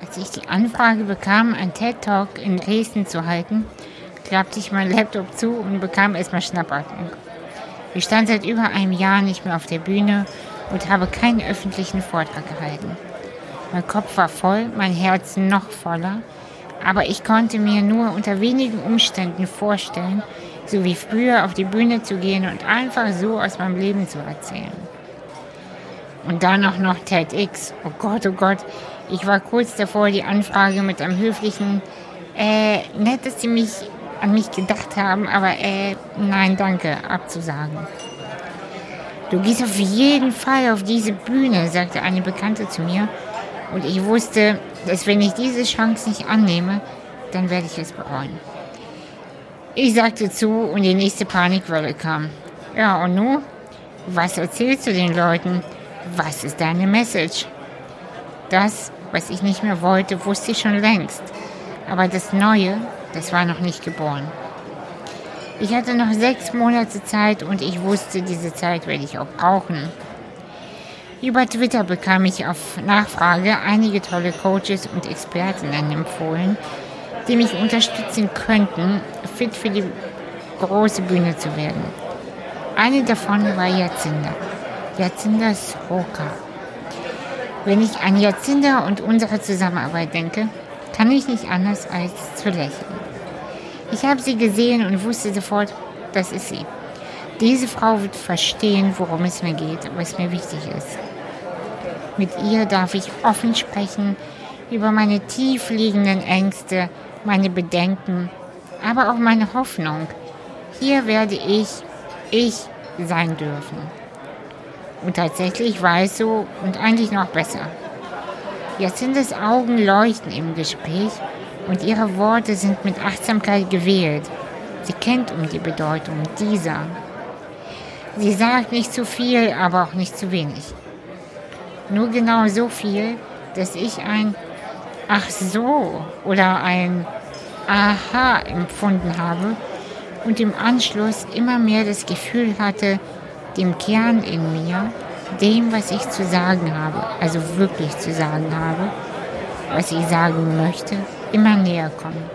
Als ich die Anfrage bekam, einen TED-Talk in Dresden zu halten, klappte ich meinen Laptop zu und bekam erstmal Schnappatmung. Ich stand seit über einem Jahr nicht mehr auf der Bühne und habe keinen öffentlichen Vortrag gehalten. Mein Kopf war voll, mein Herz noch voller, aber ich konnte mir nur unter wenigen Umständen vorstellen, so wie früher auf die Bühne zu gehen und einfach so aus meinem Leben zu erzählen. Und dann auch noch TEDx. Oh Gott, oh Gott. Ich war kurz davor, die Anfrage mit einem höflichen, äh, nett, dass Sie mich an mich gedacht haben, aber äh, nein, danke, abzusagen. Du gehst auf jeden Fall auf diese Bühne, sagte eine Bekannte zu mir. Und ich wusste, dass wenn ich diese Chance nicht annehme, dann werde ich es bereuen. Ich sagte zu und die nächste Panikwelle kam. Ja, und nun? Was erzählst du den Leuten? Was ist deine Message? Das, was ich nicht mehr wollte, wusste ich schon längst. Aber das Neue, das war noch nicht geboren. Ich hatte noch sechs Monate Zeit und ich wusste, diese Zeit werde ich auch brauchen. Über Twitter bekam ich auf Nachfrage einige tolle Coaches und Expertinnen empfohlen, die mich unterstützen könnten, fit für die große Bühne zu werden. Eine davon war Jacinda. Jacinda Sroka. Wenn ich an Jacinda und unsere Zusammenarbeit denke, kann ich nicht anders als zu lächeln. Ich habe sie gesehen und wusste sofort, das ist sie. Diese Frau wird verstehen, worum es mir geht, was mir wichtig ist. Mit ihr darf ich offen sprechen über meine tief liegenden Ängste, meine Bedenken, aber auch meine Hoffnung. Hier werde ich ich sein dürfen. Und tatsächlich war es so und eigentlich noch besser. Jacindas Augen leuchten im Gespräch und ihre Worte sind mit Achtsamkeit gewählt. Sie kennt um die Bedeutung dieser. Sie sagt nicht zu viel, aber auch nicht zu wenig. Nur genau so viel, dass ich ein Ach so oder ein Aha empfunden habe und im Anschluss immer mehr das Gefühl hatte, dem Kern in mir, dem, was ich zu sagen habe, also wirklich zu sagen habe, was ich sagen möchte, immer näher kommen.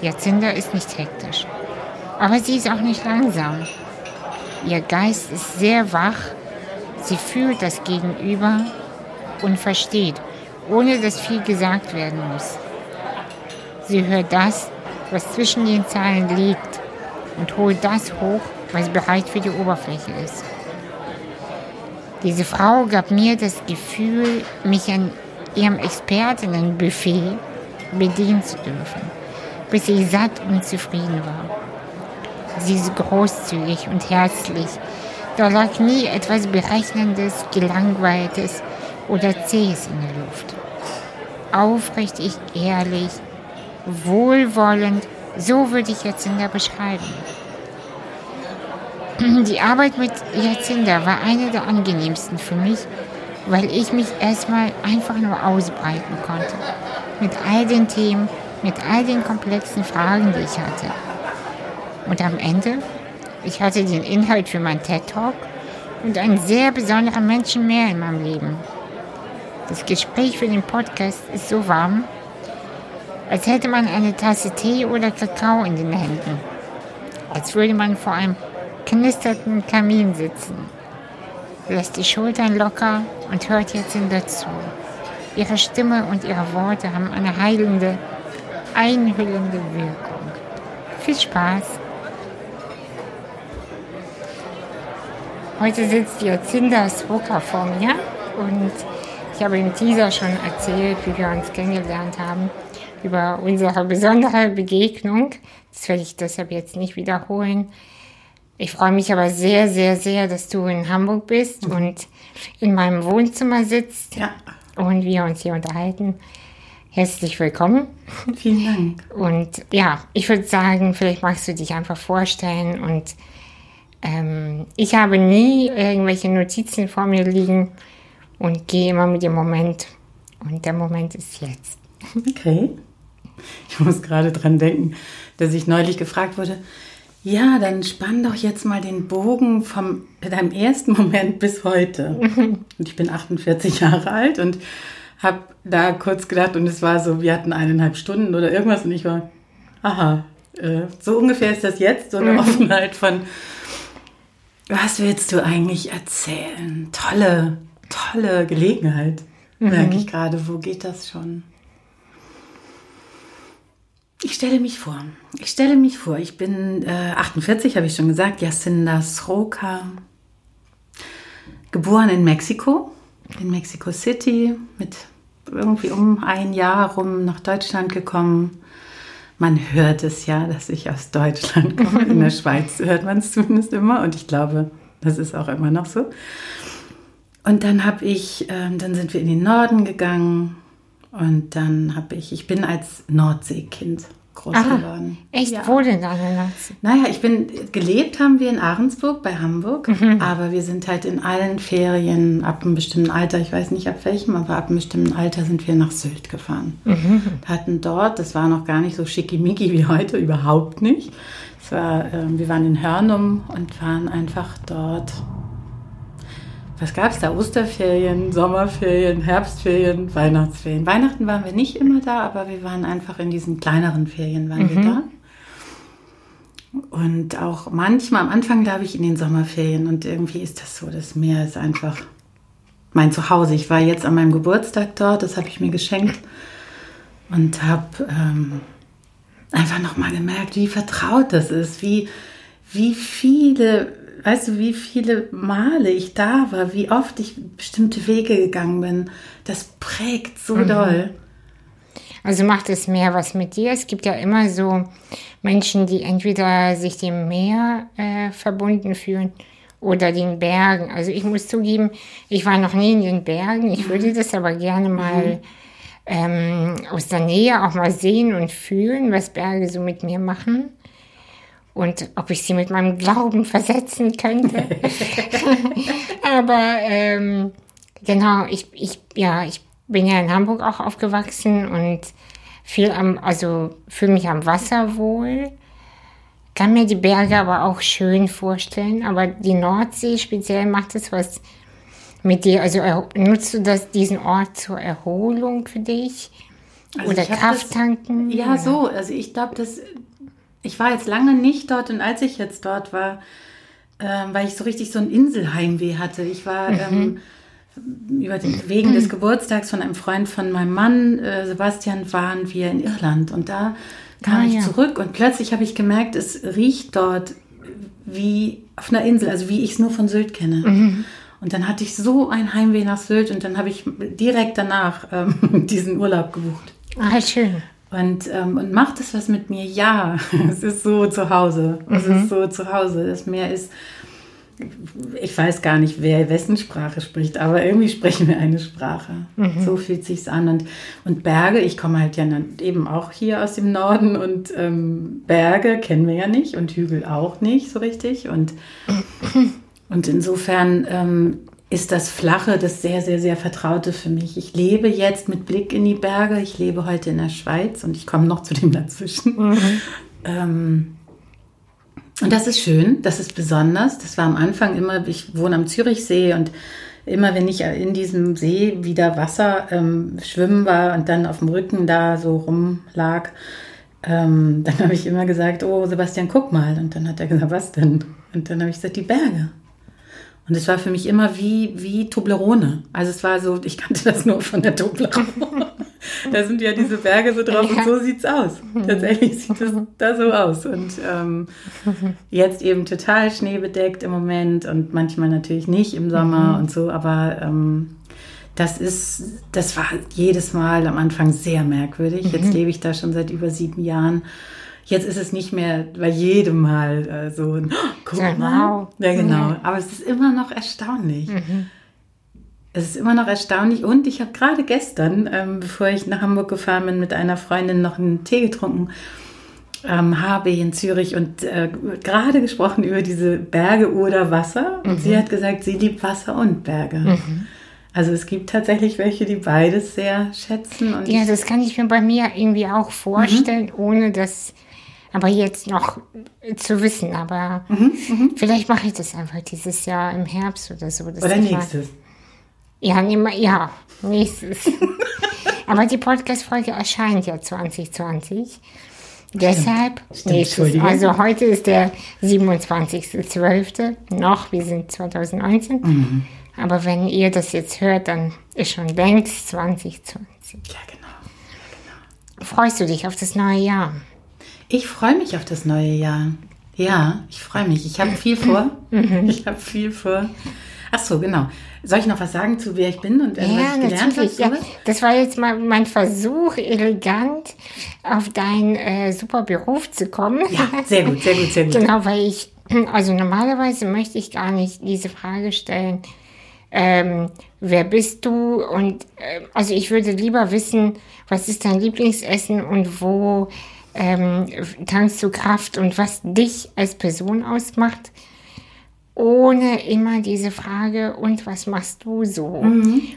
Jacinda ist nicht hektisch, aber sie ist auch nicht langsam. Ihr Geist ist sehr wach, sie fühlt das Gegenüber und versteht, ohne dass viel gesagt werden muss. Sie hört das, was zwischen den Zeilen liegt und holt das hoch, was bereit für die Oberfläche ist. Diese Frau gab mir das Gefühl, mich an ihrem Expertinnenbuffet bedienen zu dürfen, bis ich satt und zufrieden war. Sie ist großzügig und herzlich. Da lag nie etwas Berechnendes, Gelangweiltes oder Zähes in der Luft. Aufrichtig, ehrlich, wohlwollend, so würde ich Jacinda beschreiben. Die Arbeit mit Jacinda war eine der angenehmsten für mich, weil ich mich erstmal einfach nur ausbreiten konnte. Mit all den Themen, mit all den komplexen Fragen, die ich hatte. Und am Ende, ich hatte den Inhalt für mein TED Talk und einen sehr besonderen Menschen mehr in meinem Leben. Das Gespräch für den Podcast ist so warm, als hätte man eine Tasse Tee oder Kakao in den Händen. Als würde man vor einem knisternden Kamin sitzen. Lässt die Schultern locker und hört jetzt in dazu. Ihre Stimme und ihre Worte haben eine heilende, einhüllende Wirkung. Viel Spaß! Heute sitzt Jacinda Swoka vor mir und ich habe im Teaser schon erzählt, wie wir uns kennengelernt haben, über unsere besondere Begegnung. Das werde ich deshalb jetzt nicht wiederholen. Ich freue mich aber sehr, sehr, sehr, dass du in Hamburg bist mhm. und in meinem Wohnzimmer sitzt ja. und wir uns hier unterhalten. Herzlich willkommen. Vielen Dank. Und ja, ich würde sagen, vielleicht magst du dich einfach vorstellen. Und ähm, ich habe nie irgendwelche Notizen vor mir liegen und gehe immer mit dem Moment. Und der Moment ist jetzt. Okay. Ich muss gerade dran denken, dass ich neulich gefragt wurde, ja, dann spann doch jetzt mal den Bogen vom deinem ersten Moment bis heute. Und ich bin 48 Jahre alt und habe da kurz gedacht und es war so, wir hatten eineinhalb Stunden oder irgendwas und ich war, aha, äh, so ungefähr ist das jetzt, so eine Mhm. Offenheit von, was willst du eigentlich erzählen? Tolle, tolle Gelegenheit, Mhm. merke ich gerade. Wo geht das schon? Ich stelle mich vor. Ich stelle mich vor. Ich bin äh, 48, habe ich schon gesagt. Jacinda Sroka. Geboren in Mexiko, in Mexico City, mit irgendwie um ein Jahr rum nach Deutschland gekommen. Man hört es ja, dass ich aus Deutschland komme. In der Schweiz hört man es zumindest immer und ich glaube, das ist auch immer noch so. Und dann habe ich, ähm, dann sind wir in den Norden gegangen und dann habe ich, ich bin als Nordseekind groß Aha. geworden. Echt, Ja. wo denn an der Nordsee? Naja, ich bin, gelebt haben wir in Ahrensburg bei Hamburg, Mhm. aber wir sind halt in allen Ferien ab einem bestimmten Alter, ich weiß nicht ab welchem, aber ab einem bestimmten Alter sind wir nach Sylt gefahren. Mhm. Hatten dort, das war noch gar nicht so schickimicki wie heute, überhaupt nicht. Es war, ähm, wir waren in Hörnum und waren einfach dort. Was gab es da? Osterferien, Sommerferien, Herbstferien, Weihnachtsferien. Weihnachten waren wir nicht immer da, aber wir waren einfach in diesen kleineren Ferien waren wir da. Und auch manchmal am Anfang, glaube ich, in den Sommerferien. Und irgendwie ist das so, das Meer ist einfach mein Zuhause. Ich war jetzt an meinem Geburtstag dort, das habe ich mir geschenkt und habe ähm, einfach nochmal gemerkt, wie vertraut das ist, wie, wie viele, weißt du, wie viele Male ich da war, wie oft ich bestimmte Wege gegangen bin. Das prägt so doll. Also macht es mehr was mit dir? Es gibt ja immer so Menschen, die entweder sich dem Meer äh, verbunden fühlen oder den Bergen. Also ich muss zugeben, ich war noch nie in den Bergen. Ich würde das aber gerne mal ähm, aus der Nähe auch mal sehen und fühlen, was Berge so mit mir machen. Und ob ich sie mit meinem Glauben versetzen könnte. aber ähm, genau, ich, ich, ja, ich bin ja in Hamburg auch aufgewachsen und viel am, also fühle mich am Wasser wohl. Kann mir die Berge aber auch schön vorstellen, aber die Nordsee speziell macht es was mit dir. Also nutzt du das, diesen Ort zur Erholung für dich? Also Oder Krafttanken? Das, ja, Oder- so. Also ich glaube, dass ich war jetzt lange nicht dort und als ich jetzt dort war, ähm, weil ich so richtig so ein Inselheimweh hatte. Ich war ähm, über den wegen des Geburtstags von einem Freund von meinem Mann, äh, Sebastian, waren wir in Irland und da kam Ah, ich ja. zurück und plötzlich habe ich gemerkt, es riecht dort wie auf einer Insel, also wie ich es nur von Sylt kenne. Und dann hatte ich so ein Heimweh nach Sylt und dann habe ich direkt danach ähm, diesen Urlaub gebucht. Ah, schön. Und, ähm, und macht es was mit mir? Ja, es ist so zu Hause. Es ist so zu Hause. Das Meer ist, ich weiß gar nicht, wer wessen Sprache spricht, aber irgendwie sprechen wir eine Sprache. So fühlt sich's an. Und, und Berge, ich komme halt ja eben auch hier aus dem Norden und ähm, Berge kennen wir ja nicht und Hügel auch nicht so richtig. Und, und insofern ähm, ist das Flache das sehr, sehr, sehr Vertraute für mich. Ich lebe jetzt mit Blick in die Berge. Ich lebe heute in der Schweiz und ich komme noch zu dem dazwischen. Ähm, und das ist schön, das ist besonders. Das war am Anfang immer, ich wohne am Zürichsee und immer wenn ich in diesem See wieder Wasser ähm, schwimmen war und dann auf dem Rücken da so rumlag, ähm, dann habe ich immer gesagt, oh Sebastian, guck mal. Und dann hat er gesagt, was denn? Und dann habe ich gesagt, die Berge. Und es war für mich immer wie, wie Toblerone. Also es war so, ich kannte das nur von der Toblerone. da sind ja diese Berge so drauf und so sieht's aus. Tatsächlich sieht es da so aus. Und ähm, jetzt eben total schneebedeckt im Moment und manchmal natürlich nicht im Sommer und so, aber ähm, das ist, das war jedes Mal am Anfang sehr merkwürdig. Jetzt lebe ich da schon seit über sieben Jahren. Jetzt ist es nicht mehr bei jedem Mal äh, so ein, oh, guck Ja, mal. Ja, genau. Ja. Aber es ist immer noch erstaunlich. Es ist immer noch erstaunlich. Und ich habe gerade gestern, ähm, bevor ich nach Hamburg gefahren bin, mit einer Freundin noch einen Tee getrunken. Ähm, HB in Zürich und äh, gerade gesprochen über diese Berge oder Wasser. Und sie hat gesagt, sie liebt Wasser und Berge. Also es gibt tatsächlich welche, die beides sehr schätzen. Ja, das kann ich mir bei mir irgendwie auch vorstellen, Mhm. ohne das aber jetzt noch zu wissen. Aber Mhm, vielleicht mache ich das einfach dieses Jahr im Herbst oder so. oder mal- nächstes. Ja, nehm, ja, nächstes. Aber die Podcast-Folge erscheint ja 2020. Deshalb, Stimmt, nächstes, Entschuldigung. also heute ist der 27.12. noch, wir sind 2019. Mhm. Aber wenn ihr das jetzt hört, dann ist schon längst 2020. Ja, genau. Freust du dich auf das neue Jahr? Ich freue mich auf das neue Jahr. Ja, ich freue mich. Ich habe viel vor. Mhm. Ich habe viel vor. Ach so, genau. Soll ich noch was sagen zu wer ich bin und äh, Ja, was ich gelernt habe? Ja. Das war jetzt mal mein Versuch, elegant auf deinen äh, super Beruf zu kommen. Ja, sehr gut, sehr gut, sehr gut. Genau, weil ich, also normalerweise möchte ich gar nicht diese Frage stellen, ähm, wer bist du? Und äh, also ich würde lieber wissen, was ist dein Lieblingsessen und wo ähm, tankst du Kraft und was dich als Person ausmacht, ohne immer diese Frage, und was machst du so?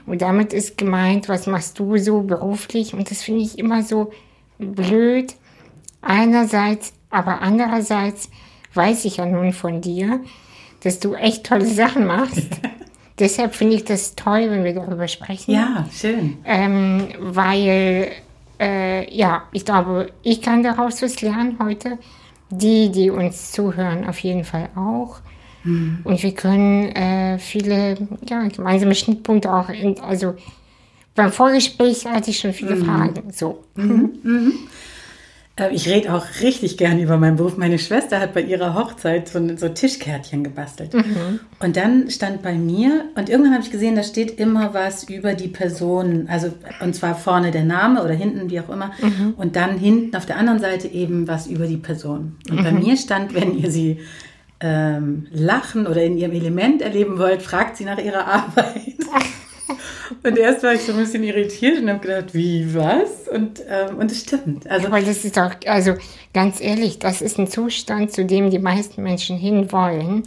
Und damit ist gemeint, was machst du so beruflich? Und das finde ich immer so blöd. Einerseits, aber andererseits weiß ich ja nun von dir, dass du echt tolle Sachen machst. Deshalb finde ich das toll, wenn wir darüber sprechen. Ja, schön. Ähm, weil, äh, ja, ich glaube, ich kann daraus was lernen heute. Die, die uns zuhören, auf jeden Fall auch. Und wir können äh, viele ja, gemeinsame Schnittpunkte auch, in, also beim Vorgespräch hatte ich schon viele Fragen. So. Äh, Ich rede auch richtig gern über meinen Beruf. Meine Schwester hat bei ihrer Hochzeit so, so Tischkärtchen gebastelt. Und dann stand bei mir, und irgendwann habe ich gesehen, da steht immer was über die Person. Also, und zwar vorne der Name oder hinten, wie auch immer. Und dann hinten auf der anderen Seite eben was über die Person. Und bei mir stand, wenn ihr sie ähm, lachen oder in ihrem Element erleben wollt, fragt sie nach ihrer Arbeit. Und erst war ich so ein bisschen irritiert und habe gedacht, wie, was? Und, ähm, und es stimmt. Also, Aber das ist doch, also ganz ehrlich, das ist ein Zustand, zu dem die meisten Menschen hinwollen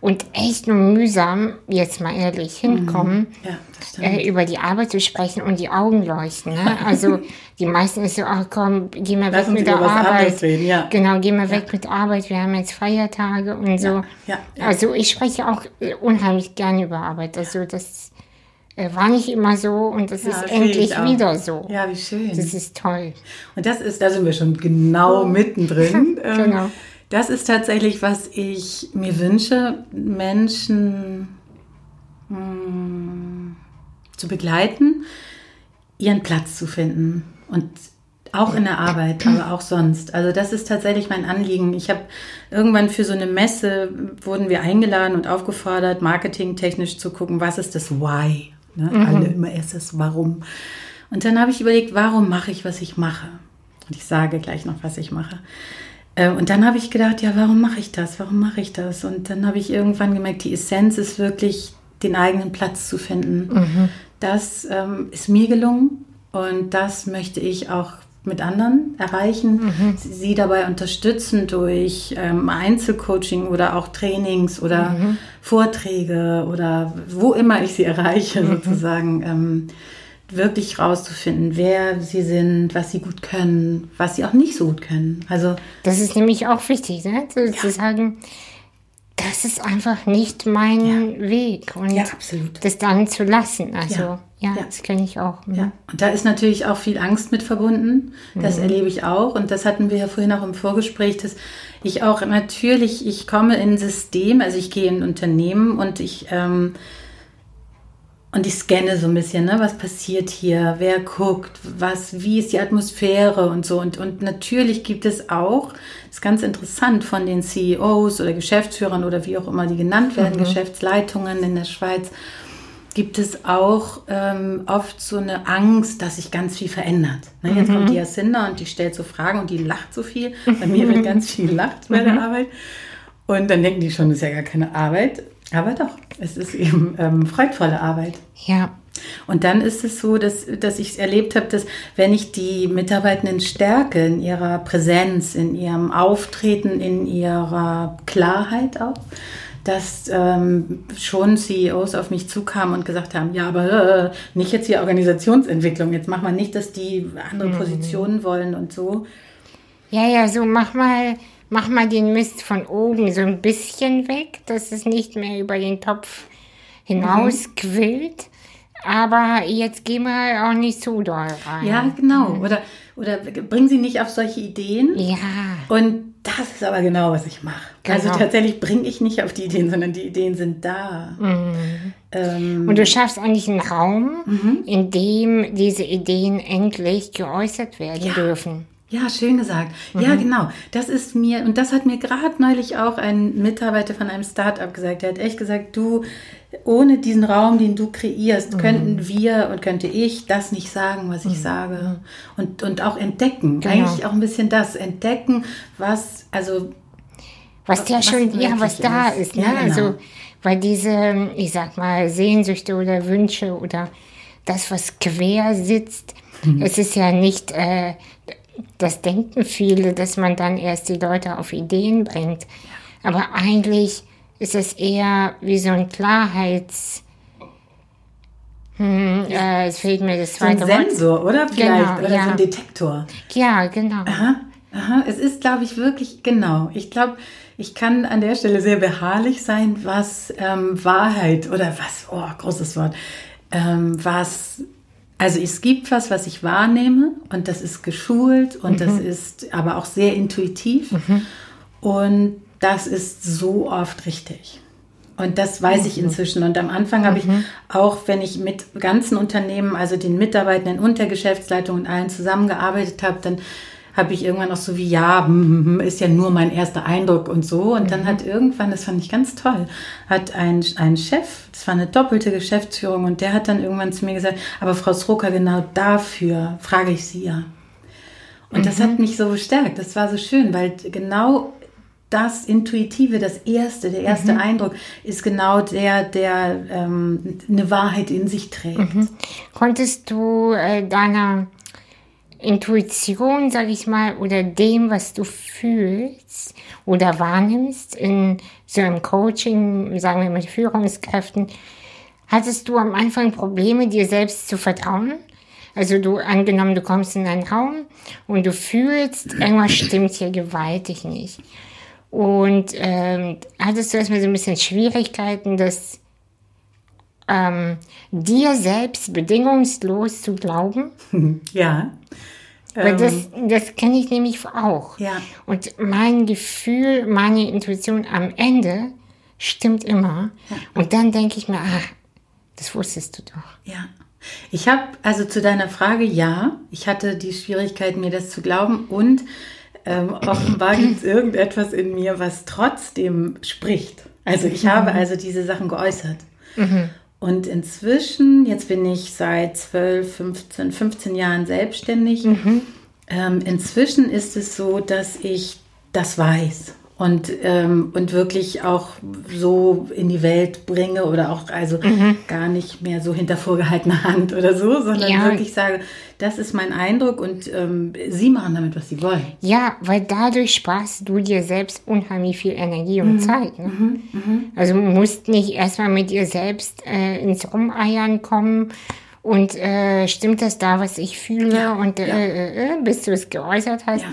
und echt nur mühsam, jetzt mal ehrlich, hinkommen, ja, äh, über die Arbeit zu sprechen und die Augen leuchten. Ne? Also die meisten ist so, ach komm, geh mal weg mit der Arbeit. reden, ja. Genau, geh mal weg mit Arbeit, wir haben jetzt Feiertage und so. ja, ja. Also ich spreche auch unheimlich gerne über Arbeit. Also das war nicht immer so und das Ja, ist endlich wieder so. Ja, wie schön. Das ist toll. Und das ist, da sind wir schon genau mittendrin. Ähm, Genau. Das ist tatsächlich, was ich mir wünsche, Menschen mh, zu begleiten, ihren Platz zu finden. Und auch in der Arbeit, aber auch sonst. Also das ist tatsächlich mein Anliegen. Ich habe irgendwann für so eine Messe, wurden wir eingeladen und aufgefordert, marketingtechnisch zu gucken, was ist das Why? Ne? Alle immer erst das Warum. Und dann habe ich überlegt, warum mache ich, was ich mache? Und ich sage gleich noch, was ich mache. Äh, Und dann habe ich gedacht, ja, warum mache ich das? Warum mache ich das? Und dann habe ich irgendwann gemerkt, die Essenz ist wirklich, den eigenen Platz zu finden. Das ähm, ist mir gelungen und das möchte ich auch mit anderen erreichen, sie sie dabei unterstützen durch ähm, Einzelcoaching oder auch Trainings oder Vorträge oder wo immer ich sie erreiche, sozusagen. Ähm, wirklich rauszufinden, wer sie sind, was sie gut können, was sie auch nicht so gut können. Also Das ist nämlich auch wichtig, ne? zu, zu sagen, das ist einfach nicht mein Weg. Und Ja, absolut. das dann zu lassen. Also, Ja. ja, das kenne ich auch. Mhm. Ja, und da ist natürlich auch viel Angst mit verbunden. Das erlebe ich auch. Und das hatten wir ja vorhin auch im Vorgespräch, dass ich auch natürlich, ich komme in ein System, also ich gehe in ein Unternehmen und ich, ähm, und ich scanne so ein bisschen, ne, was passiert hier, wer guckt, was, wie ist die Atmosphäre und so. Und, und natürlich gibt es auch, das ist ganz interessant, von den CEOs oder Geschäftsführern oder wie auch immer die genannt werden, Geschäftsleitungen in der Schweiz, gibt es auch ähm, oft so eine Angst, dass sich ganz viel verändert. Ne, jetzt kommt die Jacinda und die stellt so Fragen und die lacht so viel. Bei mir wird ganz viel gelacht bei der Arbeit. Und dann denken die schon, das ist ja gar keine Arbeit. Aber doch, es ist eben ähm, freudvolle Arbeit. Ja. Und dann ist es so, dass, dass ich erlebt habe, dass wenn ich die Mitarbeitenden stärke in ihrer Präsenz, in ihrem Auftreten, in ihrer Klarheit auch, dass ähm, schon CEOs auf mich zukamen und gesagt haben, ja, aber äh, nicht jetzt hier Organisationsentwicklung, jetzt mach mal nicht, dass die andere Positionen wollen und so. Ja, ja, so mach mal, mach mal den Mist von oben so ein bisschen weg, dass es nicht mehr über den Topf hinaus quillt. aber jetzt gehen wir auch nicht zu doll rein. Ja, genau. Oder, oder bring sie nicht auf solche Ideen. Ja. Und das ist aber genau, was ich mache. Also Genau. tatsächlich bringe ich nicht auf die Ideen, sondern die Ideen sind da. Ähm, Und du schaffst eigentlich einen Raum, Mhm. in dem diese Ideen endlich geäußert werden Ja. dürfen. Ja, schön gesagt. Ja, genau. Das ist mir, und das hat mir gerade neulich auch ein Mitarbeiter von einem Startup gesagt. Der hat echt gesagt, du, ohne diesen Raum, den du kreierst, könnten wir und könnte ich das nicht sagen, was ich sage. Und, und auch entdecken. Genau. Eigentlich auch ein bisschen das. Entdecken, was, also, Was ja Was schon, ja, was da ist. ist, ne? Ja, genau. Also, weil diese, ich sag mal, Sehnsüchte oder Wünsche oder das, was quer sitzt, Mhm. es ist ja nicht, äh, das denken viele, dass man dann erst die Leute auf Ideen bringt. Aber eigentlich ist es eher wie so ein Klarheits, hm, äh, es fehlt mir das so ein zweite. Sensor, oder? Vielleicht. Genau, oder ja. so ein Detektor. Ja, genau. Aha, aha. Es ist, glaube ich, wirklich genau. Ich glaube, ich kann an der Stelle sehr beharrlich sein, was ähm, Wahrheit oder was, oh, großes Wort, ähm, was, also es gibt was, was ich wahrnehme und das ist geschult und das ist aber auch sehr intuitiv und das ist so oft richtig. Und das weiß ich inzwischen. Und am Anfang habe ich auch, wenn ich mit ganzen Unternehmen, also den Mitarbeitenden und der Geschäftsleitung und allen zusammengearbeitet habe, dann habe ich irgendwann auch so wie, ja, hm, hm, hm, ist ja nur mein erster Eindruck und so. Und dann hat irgendwann, das fand ich ganz toll, hat ein, ein Chef, das war eine doppelte Geschäftsführung, und der hat dann irgendwann zu mir gesagt, aber Frau Sroka, genau dafür frage ich Sie ja. Und das hat mich so bestärkt. Das war so schön, weil genau das Intuitive, das Erste, der erste Eindruck ist genau der, der ähm, eine Wahrheit in sich trägt. Konntest du äh, deiner Intuition, sag ich mal, oder dem, was du fühlst oder wahrnimmst in so einem Coaching, sagen wir mit Führungskräften, hattest du am Anfang Probleme, dir selbst zu vertrauen? Also du, angenommen, du kommst in einen Raum und du fühlst, irgendwas stimmt hier gewaltig nicht. Und ähm, hattest du erstmal so ein bisschen Schwierigkeiten, das ähm, dir selbst bedingungslos zu glauben? Ja. Weil Ähm, das, das kenne ich nämlich auch. Ja. Und mein Gefühl, meine Intuition am Ende stimmt immer. Und dann denke ich mir, ach, das wusstest du doch. Ja. Ich habe, also zu deiner Frage, ja, ich hatte die Schwierigkeit, mir das zu glauben und ähm, offenbar gibt es irgendetwas in mir, was trotzdem spricht. Also ich habe also diese Sachen geäußert. Und inzwischen, jetzt bin ich seit 12, 15, 15 Jahren selbstständig. Ähm, inzwischen ist es so, dass ich das weiß und, ähm, und wirklich auch so in die Welt bringe oder auch also gar nicht mehr so hinter vorgehaltener Hand oder so, sondern Ja. wirklich sage, das ist mein Eindruck und ähm, Sie machen damit, was Sie wollen. Ja, weil dadurch sparst du dir selbst unheimlich viel Energie und Zeit. Ne? Also du musst nicht erstmal mit dir selbst äh, ins Rumeiern kommen und äh, stimmt das da, was ich fühle und äh, äh, äh, bis du es geäußert hast, Ja.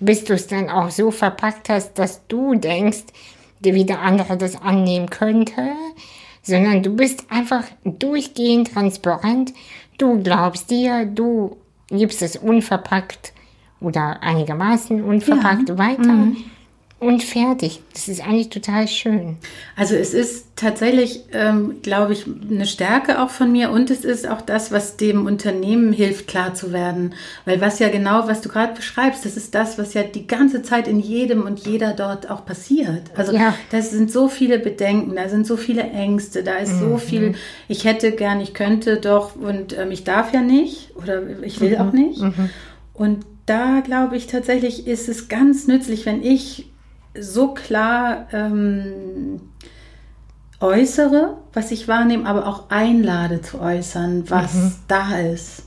Bis du es dann auch so verpackt hast, dass du denkst, wie der andere das annehmen könnte, sondern du bist einfach durchgehend transparent. Du glaubst dir, du gibst es unverpackt oder einigermaßen unverpackt weiter und fertig. Das ist eigentlich total schön. Also es ist tatsächlich, ähm, glaube ich, eine Stärke auch von mir und es ist auch das, was dem Unternehmen hilft, klar zu werden. Weil was ja genau, was du gerade beschreibst, das ist das, was ja die ganze Zeit in jedem und jeder dort auch passiert. Also Ja. das sind so viele Bedenken, da sind so viele Ängste, da ist so viel, ich hätte gern, ich könnte doch und ähm, ich darf ja nicht oder ich will auch nicht. Und da glaube ich tatsächlich ist es ganz nützlich, wenn ich so klar ähm, äußere, was ich wahrnehme, aber auch einlade zu äußern, was da ist.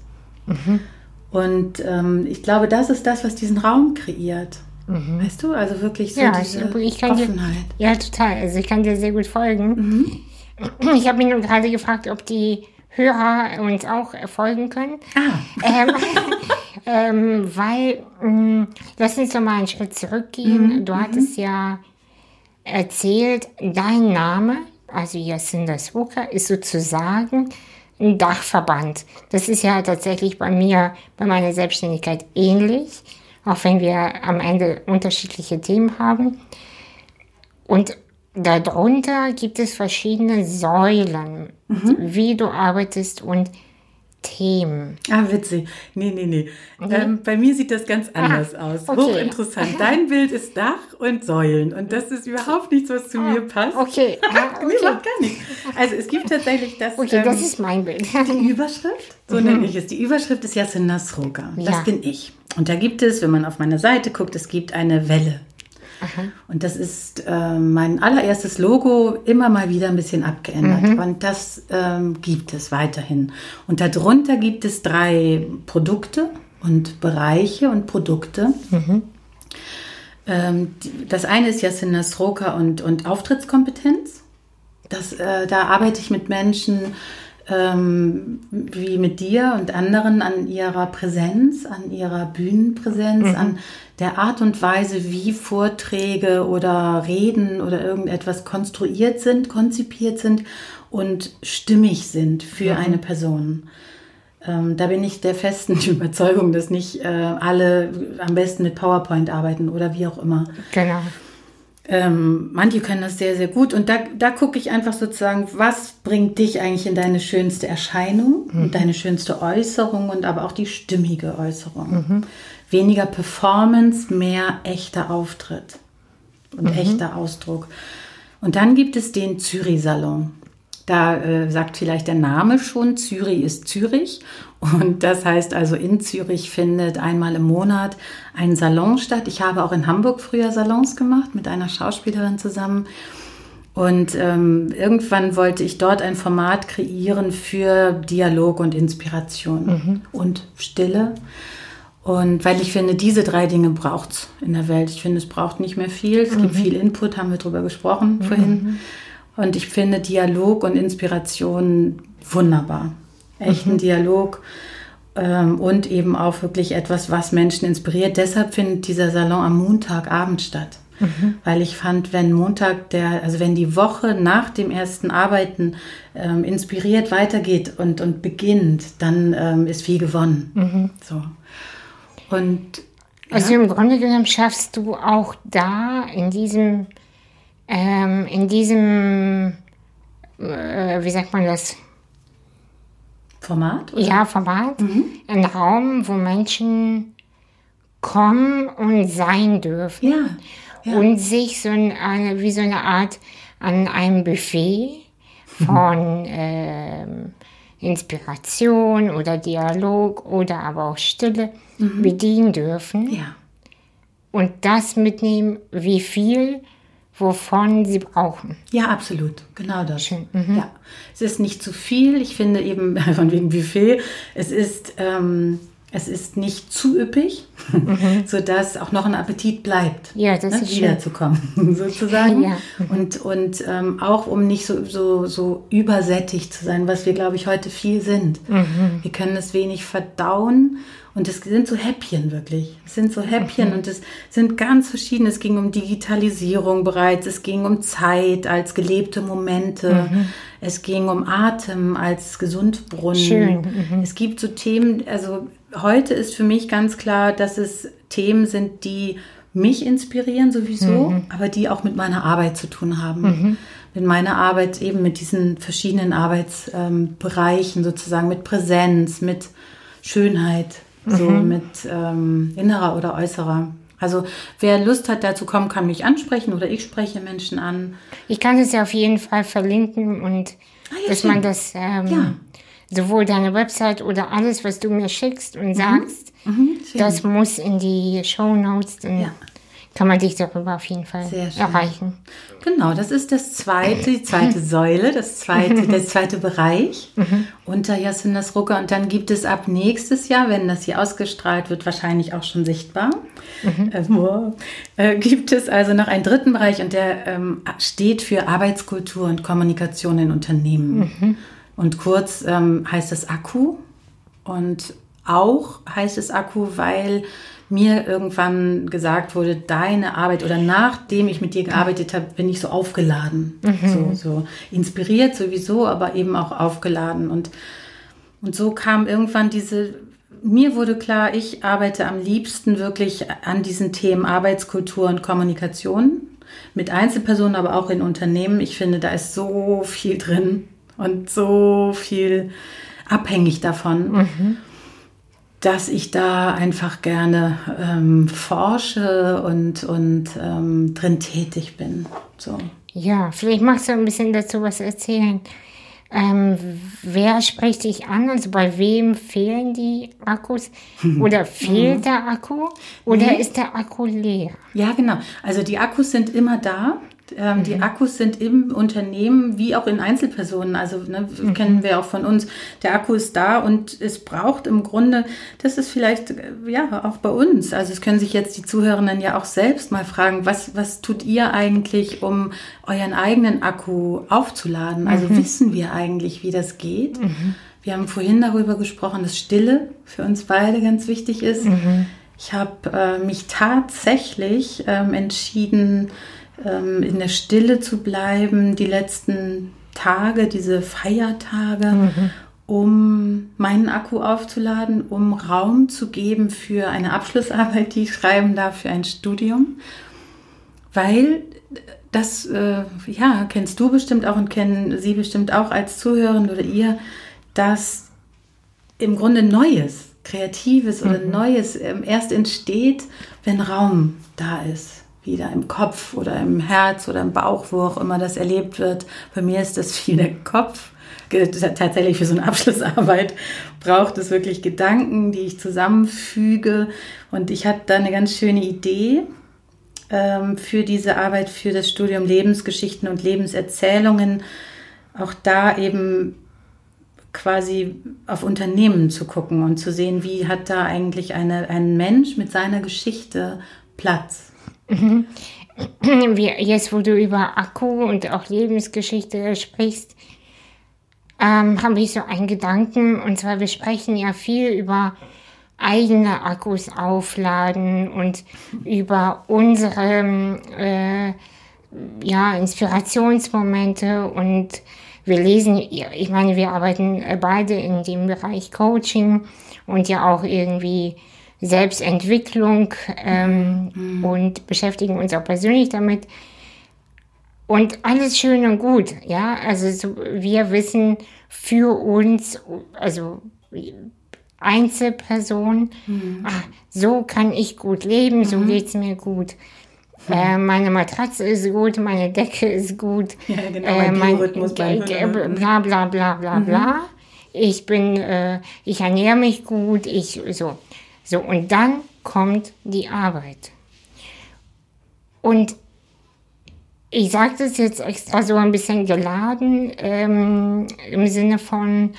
Und ähm, ich glaube, das ist das, was diesen Raum kreiert. Weißt du, also wirklich so Ja, diese ich, ich kann dir, Offenheit. ja, total. Also ich kann dir sehr gut folgen. Ich habe mich nur gerade gefragt, ob die Hörer uns auch folgen können. Ah, ähm, ähm, weil, mh, lass uns doch mal einen Schritt zurückgehen. Du hattest ja erzählt, dein Name, also Jacinda Swoka, ist sozusagen ein Dachverband. Das ist ja tatsächlich bei mir, bei meiner Selbstständigkeit ähnlich, auch wenn wir am Ende unterschiedliche Themen haben. Und darunter gibt es verschiedene Säulen, mhm. wie du arbeitest und Themen. Ah, witzig. Nee, nee, nee. nee? Ähm, bei mir sieht das ganz ah, anders ah, aus. Okay. Hochinteressant. Dein Bild ist Dach und Säulen. Und das ist überhaupt nichts, was zu ah, mir passt. Okay. Ah, okay. nee, macht gar nicht. Also es gibt tatsächlich das. Okay, ähm, das ist mein Bild. Die Überschrift, so mhm. nenne ich es. Die Überschrift ist Yasin Nasroga. Das ja. bin ich. Und da gibt es, wenn man auf meine Seite guckt, es gibt eine Welle. Aha. Und das ist äh, mein allererstes Logo immer mal wieder ein bisschen abgeändert. Mhm. Und das ähm, gibt es weiterhin. Und darunter gibt es drei Produkte und Bereiche und Produkte. Mhm. Ähm, das eine ist Yasin Nasroka und, und Auftrittskompetenz. Das, äh, da arbeite ich mit Menschen, ähm, wie mit dir und anderen an ihrer Präsenz, an ihrer Bühnenpräsenz, mhm. an der Art und Weise, wie Vorträge oder Reden oder irgendetwas konstruiert sind, konzipiert sind und stimmig sind für mhm. eine Person. Ähm, da bin ich der festen Überzeugung, dass nicht äh, alle am besten mit PowerPoint arbeiten oder wie auch immer. Genau. Ähm, manche können das sehr, sehr gut. Und da, da gucke ich einfach sozusagen, was bringt dich eigentlich in deine schönste Erscheinung mhm. und deine schönste Äußerung und aber auch die stimmige Äußerung. Mhm. Weniger Performance, mehr echter Auftritt und mhm. echter Ausdruck. Und dann gibt es den Zürich-Salon. Da äh, sagt vielleicht der Name schon, Zürich ist Zürich. Und das heißt also, in Zürich findet einmal im Monat ein Salon statt. Ich habe auch in Hamburg früher Salons gemacht mit einer Schauspielerin zusammen. Und ähm, irgendwann wollte ich dort ein Format kreieren für Dialog und Inspiration mhm. und Stille. Und weil ich finde, diese drei Dinge braucht es in der Welt. Ich finde, es braucht nicht mehr viel. Es mhm. gibt viel Input, haben wir drüber gesprochen mhm. vorhin. Und ich finde Dialog und Inspiration wunderbar. Echten mhm. Dialog ähm, und eben auch wirklich etwas, was Menschen inspiriert. Deshalb findet dieser Salon am Montagabend statt. Mhm. Weil ich fand, wenn Montag der, also wenn die Woche nach dem ersten Arbeiten ähm, inspiriert weitergeht und, und beginnt, dann ähm, ist viel gewonnen. Mhm. So. Und also im Grunde genommen schaffst du auch da in diesem ähm, in diesem, äh, wie sagt man das? Format? Oder? Ja, Format. Mhm. Ein Raum, wo Menschen kommen und sein dürfen. Ja. ja. Und sich so eine, wie so eine Art an einem Buffet von äh, Inspiration oder Dialog oder aber auch Stille mhm. bedienen dürfen. Ja. Und das mitnehmen, wie viel wovon sie brauchen. Ja, absolut. Genau das. Schön. Mhm. Ja. Es ist nicht zu viel. Ich finde eben von wegen Buffet, es ist, ähm, es ist nicht zu üppig, mhm. sodass auch noch ein Appetit bleibt, ja, das ne, ist wiederzukommen, sozusagen. Ja. Mhm. Und, und ähm, auch um nicht so, so, so übersättigt zu sein, was wir, glaube ich, heute viel sind. Mhm. Wir können es wenig verdauen und es sind so Häppchen wirklich. Es sind so Häppchen mhm. und es sind ganz verschiedene. Es ging um Digitalisierung bereits, es ging um Zeit als gelebte Momente, mhm. es ging um Atem als Gesundbrunnen. Schön. Mhm. Es gibt so Themen, also heute ist für mich ganz klar, dass es Themen sind, die mich inspirieren sowieso, mhm. aber die auch mit meiner Arbeit zu tun haben. Mhm. Mit meiner Arbeit eben mit diesen verschiedenen Arbeitsbereichen ähm, sozusagen, mit Präsenz, mit Schönheit, so mhm. mit ähm, innerer oder äußerer. Also wer Lust hat, dazu kommen, kann mich ansprechen oder ich spreche Menschen an. Ich kann es ja auf jeden Fall verlinken und ah, ja, dass schön. man das ähm, ja. Sowohl deine Website oder alles, was du mir schickst und mhm. sagst, mhm, das muss in die Show Notes. Ja kann man dich darüber auf jeden Fall erreichen. Genau, das ist das zweite, die zweite Säule, das zweite, der zweite Bereich mhm. unter Jacindas Rucker. Und dann gibt es ab nächstes Jahr, wenn das hier ausgestrahlt wird, wahrscheinlich auch schon sichtbar, mhm. äh, gibt es also noch einen dritten Bereich und der ähm, steht für Arbeitskultur und Kommunikation in Unternehmen. Mhm. Und kurz ähm, heißt es Akku und auch heißt es Akku, weil mir irgendwann gesagt wurde, deine Arbeit oder nachdem ich mit dir gearbeitet habe, bin ich so aufgeladen. Mhm. So, so inspiriert sowieso, aber eben auch aufgeladen. Und Und so kam irgendwann diese, mir wurde klar, ich arbeite am liebsten wirklich an diesen Themen Arbeitskultur und Kommunikation mit Einzelpersonen, aber auch in Unternehmen. Ich finde, da ist so viel drin und so viel abhängig davon. Mhm dass ich da einfach gerne ähm, forsche und, und ähm, drin tätig bin. So. Ja, vielleicht magst du ein bisschen dazu was erzählen. Ähm, wer spricht dich an? Also bei wem fehlen die Akkus? Oder fehlt mhm. der Akku? Oder nee. ist der Akku leer? Ja, genau. Also die Akkus sind immer da. Ähm, mhm. Die Akkus sind im Unternehmen wie auch in Einzelpersonen. Also ne, mhm. kennen wir auch von uns. Der Akku ist da und es braucht im Grunde, das ist vielleicht äh, ja auch bei uns. Also es können sich jetzt die Zuhörenden ja auch selbst mal fragen, was, was tut ihr eigentlich, um euren eigenen Akku aufzuladen? Also mhm. wissen wir eigentlich, wie das geht? Mhm. Wir haben vorhin darüber gesprochen, dass Stille für uns beide ganz wichtig ist. Mhm. Ich habe äh, mich tatsächlich ähm, entschieden, in der Stille zu bleiben, die letzten Tage, diese Feiertage, mhm. um meinen Akku aufzuladen, um Raum zu geben für eine Abschlussarbeit, die ich schreiben darf, für ein Studium. Weil das, äh, ja, kennst du bestimmt auch und kennen Sie bestimmt auch als Zuhörende oder ihr, dass im Grunde Neues, Kreatives oder mhm. Neues ähm, erst entsteht, wenn Raum da ist wieder im Kopf oder im Herz oder im Bauch, wo auch immer das erlebt wird. Bei mir ist das viel der Kopf. Tatsächlich für so eine Abschlussarbeit braucht es wirklich Gedanken, die ich zusammenfüge. Und ich hatte da eine ganz schöne Idee ähm, für diese Arbeit, für das Studium Lebensgeschichten und Lebenserzählungen. Auch da eben quasi auf Unternehmen zu gucken und zu sehen, wie hat da eigentlich eine, ein Mensch mit seiner Geschichte Platz. Mhm. Wie, jetzt, wo du über Akku und auch Lebensgeschichte sprichst, ähm, habe ich so einen Gedanken. Und zwar, wir sprechen ja viel über eigene Akkus aufladen und über unsere äh, ja, Inspirationsmomente und wir lesen, ich meine, wir arbeiten beide in dem Bereich Coaching und ja auch irgendwie Selbstentwicklung ähm, mhm. und beschäftigen uns auch persönlich damit. Und alles schön und gut, ja. Also so, wir wissen für uns, also Einzelperson, mhm. ach, so kann ich gut leben, so mhm. geht es mir gut. Mhm. Äh, meine Matratze ist gut, meine Decke ist gut. Ja, genau, äh, mein Biorhythmus bla bla bla bla bla. Mhm. Ich bin, äh, ich ernähre mich gut, ich so. So, und dann kommt die Arbeit. Und ich sage das jetzt extra so ein bisschen geladen ähm, im Sinne von,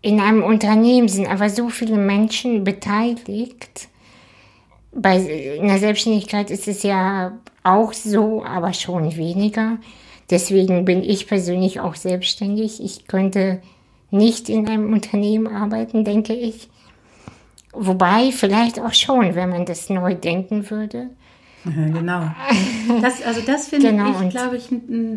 in einem Unternehmen sind aber so viele Menschen beteiligt. Bei, in der Selbstständigkeit ist es ja auch so, aber schon weniger. Deswegen bin ich persönlich auch selbstständig. Ich könnte nicht in einem Unternehmen arbeiten, denke ich. Wobei, vielleicht auch schon, wenn man das neu denken würde. Genau. Das, also das finde genau, ich, glaube ich,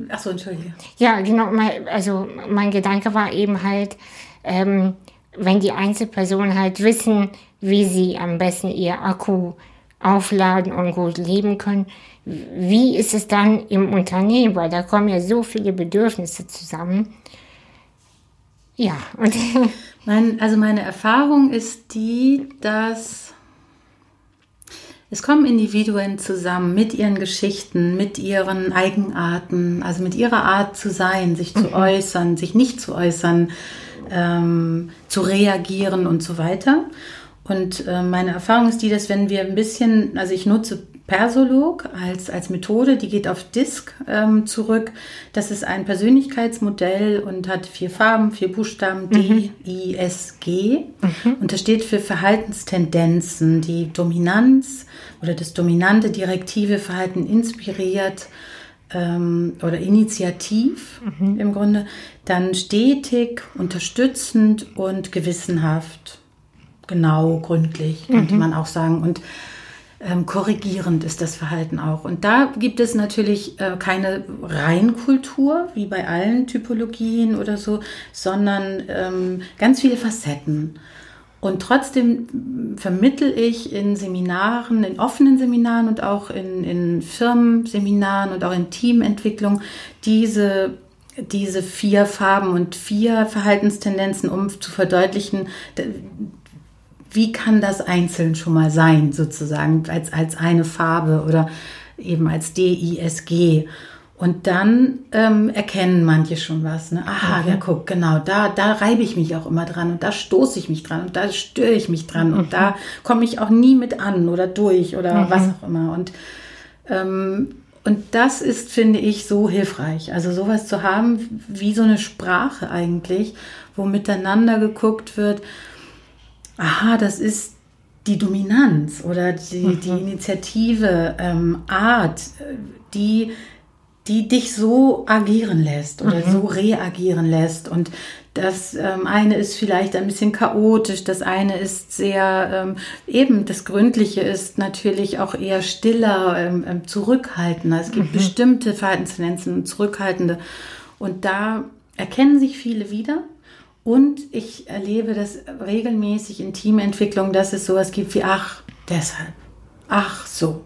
ach so, entschuldige. Ja, genau. Also mein Gedanke war eben halt, ähm, wenn die Einzelpersonen halt wissen, wie sie am besten ihr Akku aufladen und gut leben können, wie ist es dann im Unternehmen? Weil da kommen ja so viele Bedürfnisse zusammen. Ja, und Mein, also meine Erfahrung ist die, dass es kommen Individuen zusammen mit ihren Geschichten, mit ihren Eigenarten, also mit ihrer Art zu sein, sich zu mhm. äußern, sich nicht zu äußern, ähm, zu reagieren und so weiter. Und äh, meine Erfahrung ist die, dass wenn wir ein bisschen, also ich nutze Persolog als, als Methode, die geht auf Disk ähm, zurück. Das ist ein Persönlichkeitsmodell und hat vier Farben, vier Buchstaben, D, mhm. I, S, G. Mhm. Und das steht für Verhaltenstendenzen, die Dominanz oder das dominante direktive Verhalten inspiriert ähm, oder initiativ mhm. im Grunde, dann stetig, unterstützend und gewissenhaft. Genau, gründlich, könnte mhm. man auch sagen. Und ähm, korrigierend ist das Verhalten auch. Und da gibt es natürlich äh, keine Reinkultur, wie bei allen Typologien oder so, sondern ähm, ganz viele Facetten. Und trotzdem vermittel ich in Seminaren, in offenen Seminaren und auch in, in Firmenseminaren und auch in Teamentwicklung diese, diese vier Farben und vier Verhaltenstendenzen, um zu verdeutlichen, wie kann das einzeln schon mal sein, sozusagen, als, als eine Farbe oder eben als D-I-S-G. Und dann ähm, erkennen manche schon was. Ne? Aha, mhm. ja, guck, genau, da, da reibe ich mich auch immer dran und da stoße ich mich dran und da störe ich mich dran mhm. und da komme ich auch nie mit an oder durch oder mhm. was auch immer. Und, ähm, und das ist, finde ich, so hilfreich. Also sowas zu haben, wie so eine Sprache eigentlich, wo miteinander geguckt wird, aha, das ist die Dominanz oder die, die mhm. Initiative, ähm, Art, die die dich so agieren lässt oder mhm. so reagieren lässt. Und das ähm, eine ist vielleicht ein bisschen chaotisch, das eine ist sehr, ähm, eben das Gründliche ist natürlich auch eher stiller, ähm, ähm zurückhaltender. Es gibt mhm. bestimmte Verhaltenstendenzen, zurückhaltende. Und da erkennen sich viele wieder. Und ich erlebe das regelmäßig in Teamentwicklung, dass es sowas gibt wie, ach, deshalb, ach so,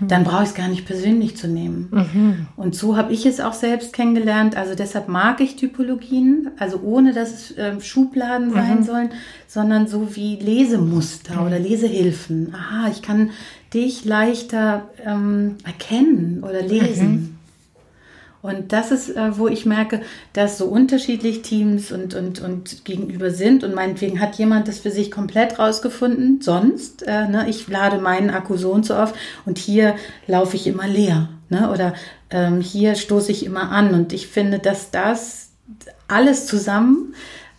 dann brauche ich es gar nicht persönlich zu nehmen. Mhm. Und so habe ich es auch selbst kennengelernt. Also deshalb mag ich Typologien, also ohne dass es äh, Schubladen mhm. sein sollen, sondern so wie Lesemuster mhm. oder Lesehilfen. Aha, ich kann dich leichter ähm, erkennen oder lesen. Und das ist, äh, wo ich merke, dass so unterschiedlich Teams und, und, und gegenüber sind. Und meinetwegen hat jemand das für sich komplett rausgefunden. Sonst, äh, ne, ich lade meinen Akku so und so auf und hier laufe ich immer leer. Ne? Oder ähm, hier stoße ich immer an. Und ich finde, dass das alles zusammen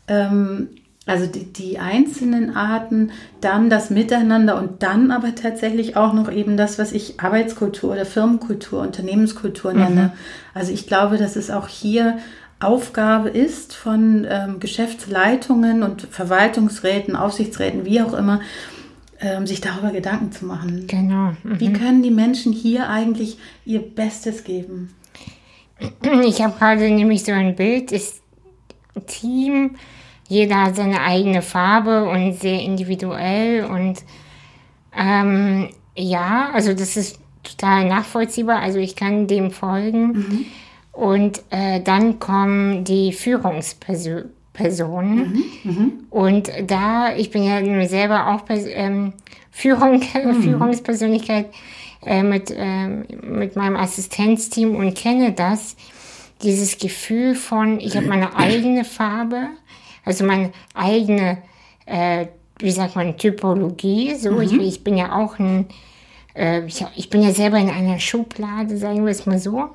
ähm, also die, die, einzelnen Arten, dann das Miteinander und dann aber tatsächlich auch noch eben das, was ich Arbeitskultur oder Firmenkultur, Unternehmenskultur nenne. Mhm. Also ich glaube, dass es auch hier Aufgabe ist von ähm, Geschäftsleitungen und Verwaltungsräten, Aufsichtsräten, wie auch immer, ähm, sich darüber Gedanken zu machen. Genau. Mhm. Wie können die Menschen hier eigentlich ihr Bestes geben? Ich habe gerade nämlich so ein Bild, das Team jeder hat seine eigene Farbe und sehr individuell und ähm, ja, also das ist total nachvollziehbar. Also ich kann dem folgen. Mhm. Und äh, dann kommen die Führungspersonen. Mhm. Mhm. Und da, ich bin ja nur selber auch ähm, Führung, mhm. Führungspersönlichkeit äh, mit, äh, mit meinem Assistenzteam und kenne das, dieses Gefühl von, ich habe meine eigene Farbe also meine eigene, äh, wie sagt man, Typologie. So, mhm. ich, ich, bin ja auch ein, äh, ich, ich, bin ja selber in einer Schublade, sagen wir es mal so.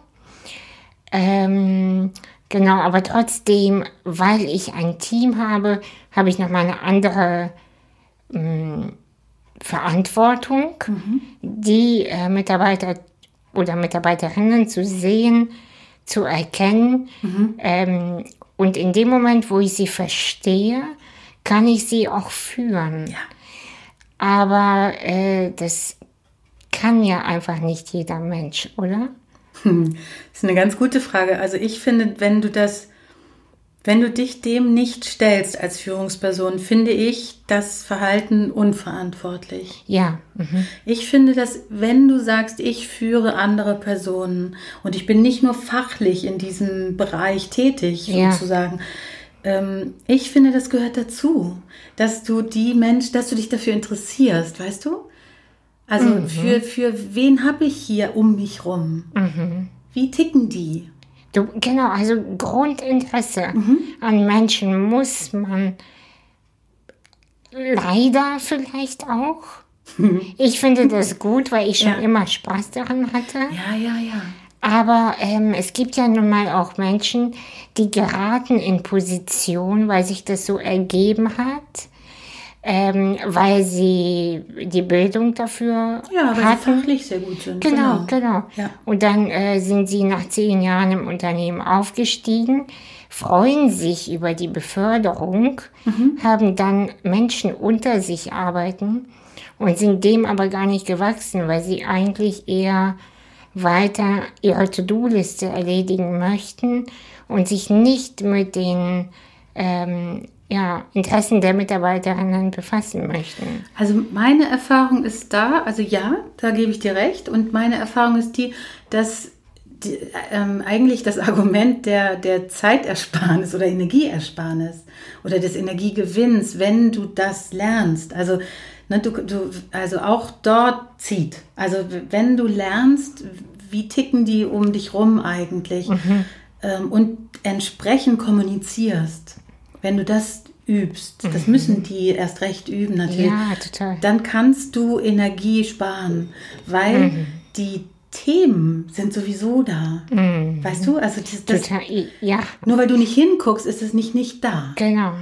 Ähm, genau, aber trotzdem, weil ich ein Team habe, habe ich noch mal eine andere mh, hm, Verantwortung, mhm. die äh, Mitarbeiter oder Mitarbeiterinnen zu sehen, zu erkennen mhm. ähm, und in dem Moment, wo ich sie verstehe, kann ich sie auch führen. Ja. Aber äh, das kann ja einfach nicht jeder Mensch, oder? Hm. Das ist eine ganz gute Frage. Also ich finde, wenn du das wenn du dich dem nicht stellst als Führungsperson, finde ich das Verhalten unverantwortlich. Ja. Mhm. Ich finde, dass wenn du sagst, ich führe andere Personen und ich bin nicht nur fachlich in diesem Bereich tätig, ja. sozusagen, ähm, ich finde, das gehört dazu, dass du die Mensch, dass du dich dafür interessierst, weißt du? Also mhm. für, für wen habe ich hier um mich rum? Mhm. Wie ticken die? Du, genau, also Grundinteresse mhm. an Menschen muss man leider vielleicht auch. Ich finde das gut, weil ich schon ja. immer Spaß daran hatte. Ja, ja, ja. Aber ähm, es gibt ja nun mal auch Menschen, die geraten in Position, weil sich das so ergeben hat ähm, weil sie die Bildung dafür ja, weil hatten. sie fachlich sehr gut sind. Genau, genau. genau. Ja. Und dann äh, sind sie nach zehn Jahren im Unternehmen aufgestiegen, freuen sich über die Beförderung, mhm. haben dann Menschen unter sich arbeiten und sind dem aber gar nicht gewachsen, weil sie eigentlich eher weiter ihre To-Do-Liste erledigen möchten und sich nicht mit den ähm, ja, Interessen der Mitarbeiterinnen befassen möchten. Also meine Erfahrung ist da, also ja, da gebe ich dir recht. Und meine Erfahrung ist die, dass die, ähm, eigentlich das Argument der, der Zeitersparnis oder Energieersparnis oder des Energiegewinns, wenn du das lernst, also, ne, du, du, also auch dort zieht. Also wenn du lernst, wie ticken die um dich rum eigentlich mhm. ähm, und entsprechend kommunizierst, wenn du das übst, das mhm. müssen die erst recht üben natürlich, ja, total. dann kannst du Energie sparen, weil mhm. die Themen sind sowieso da. Mhm. Weißt du? Also das, das, Total, ja. Nur weil du nicht hinguckst, ist es nicht nicht da. Genau.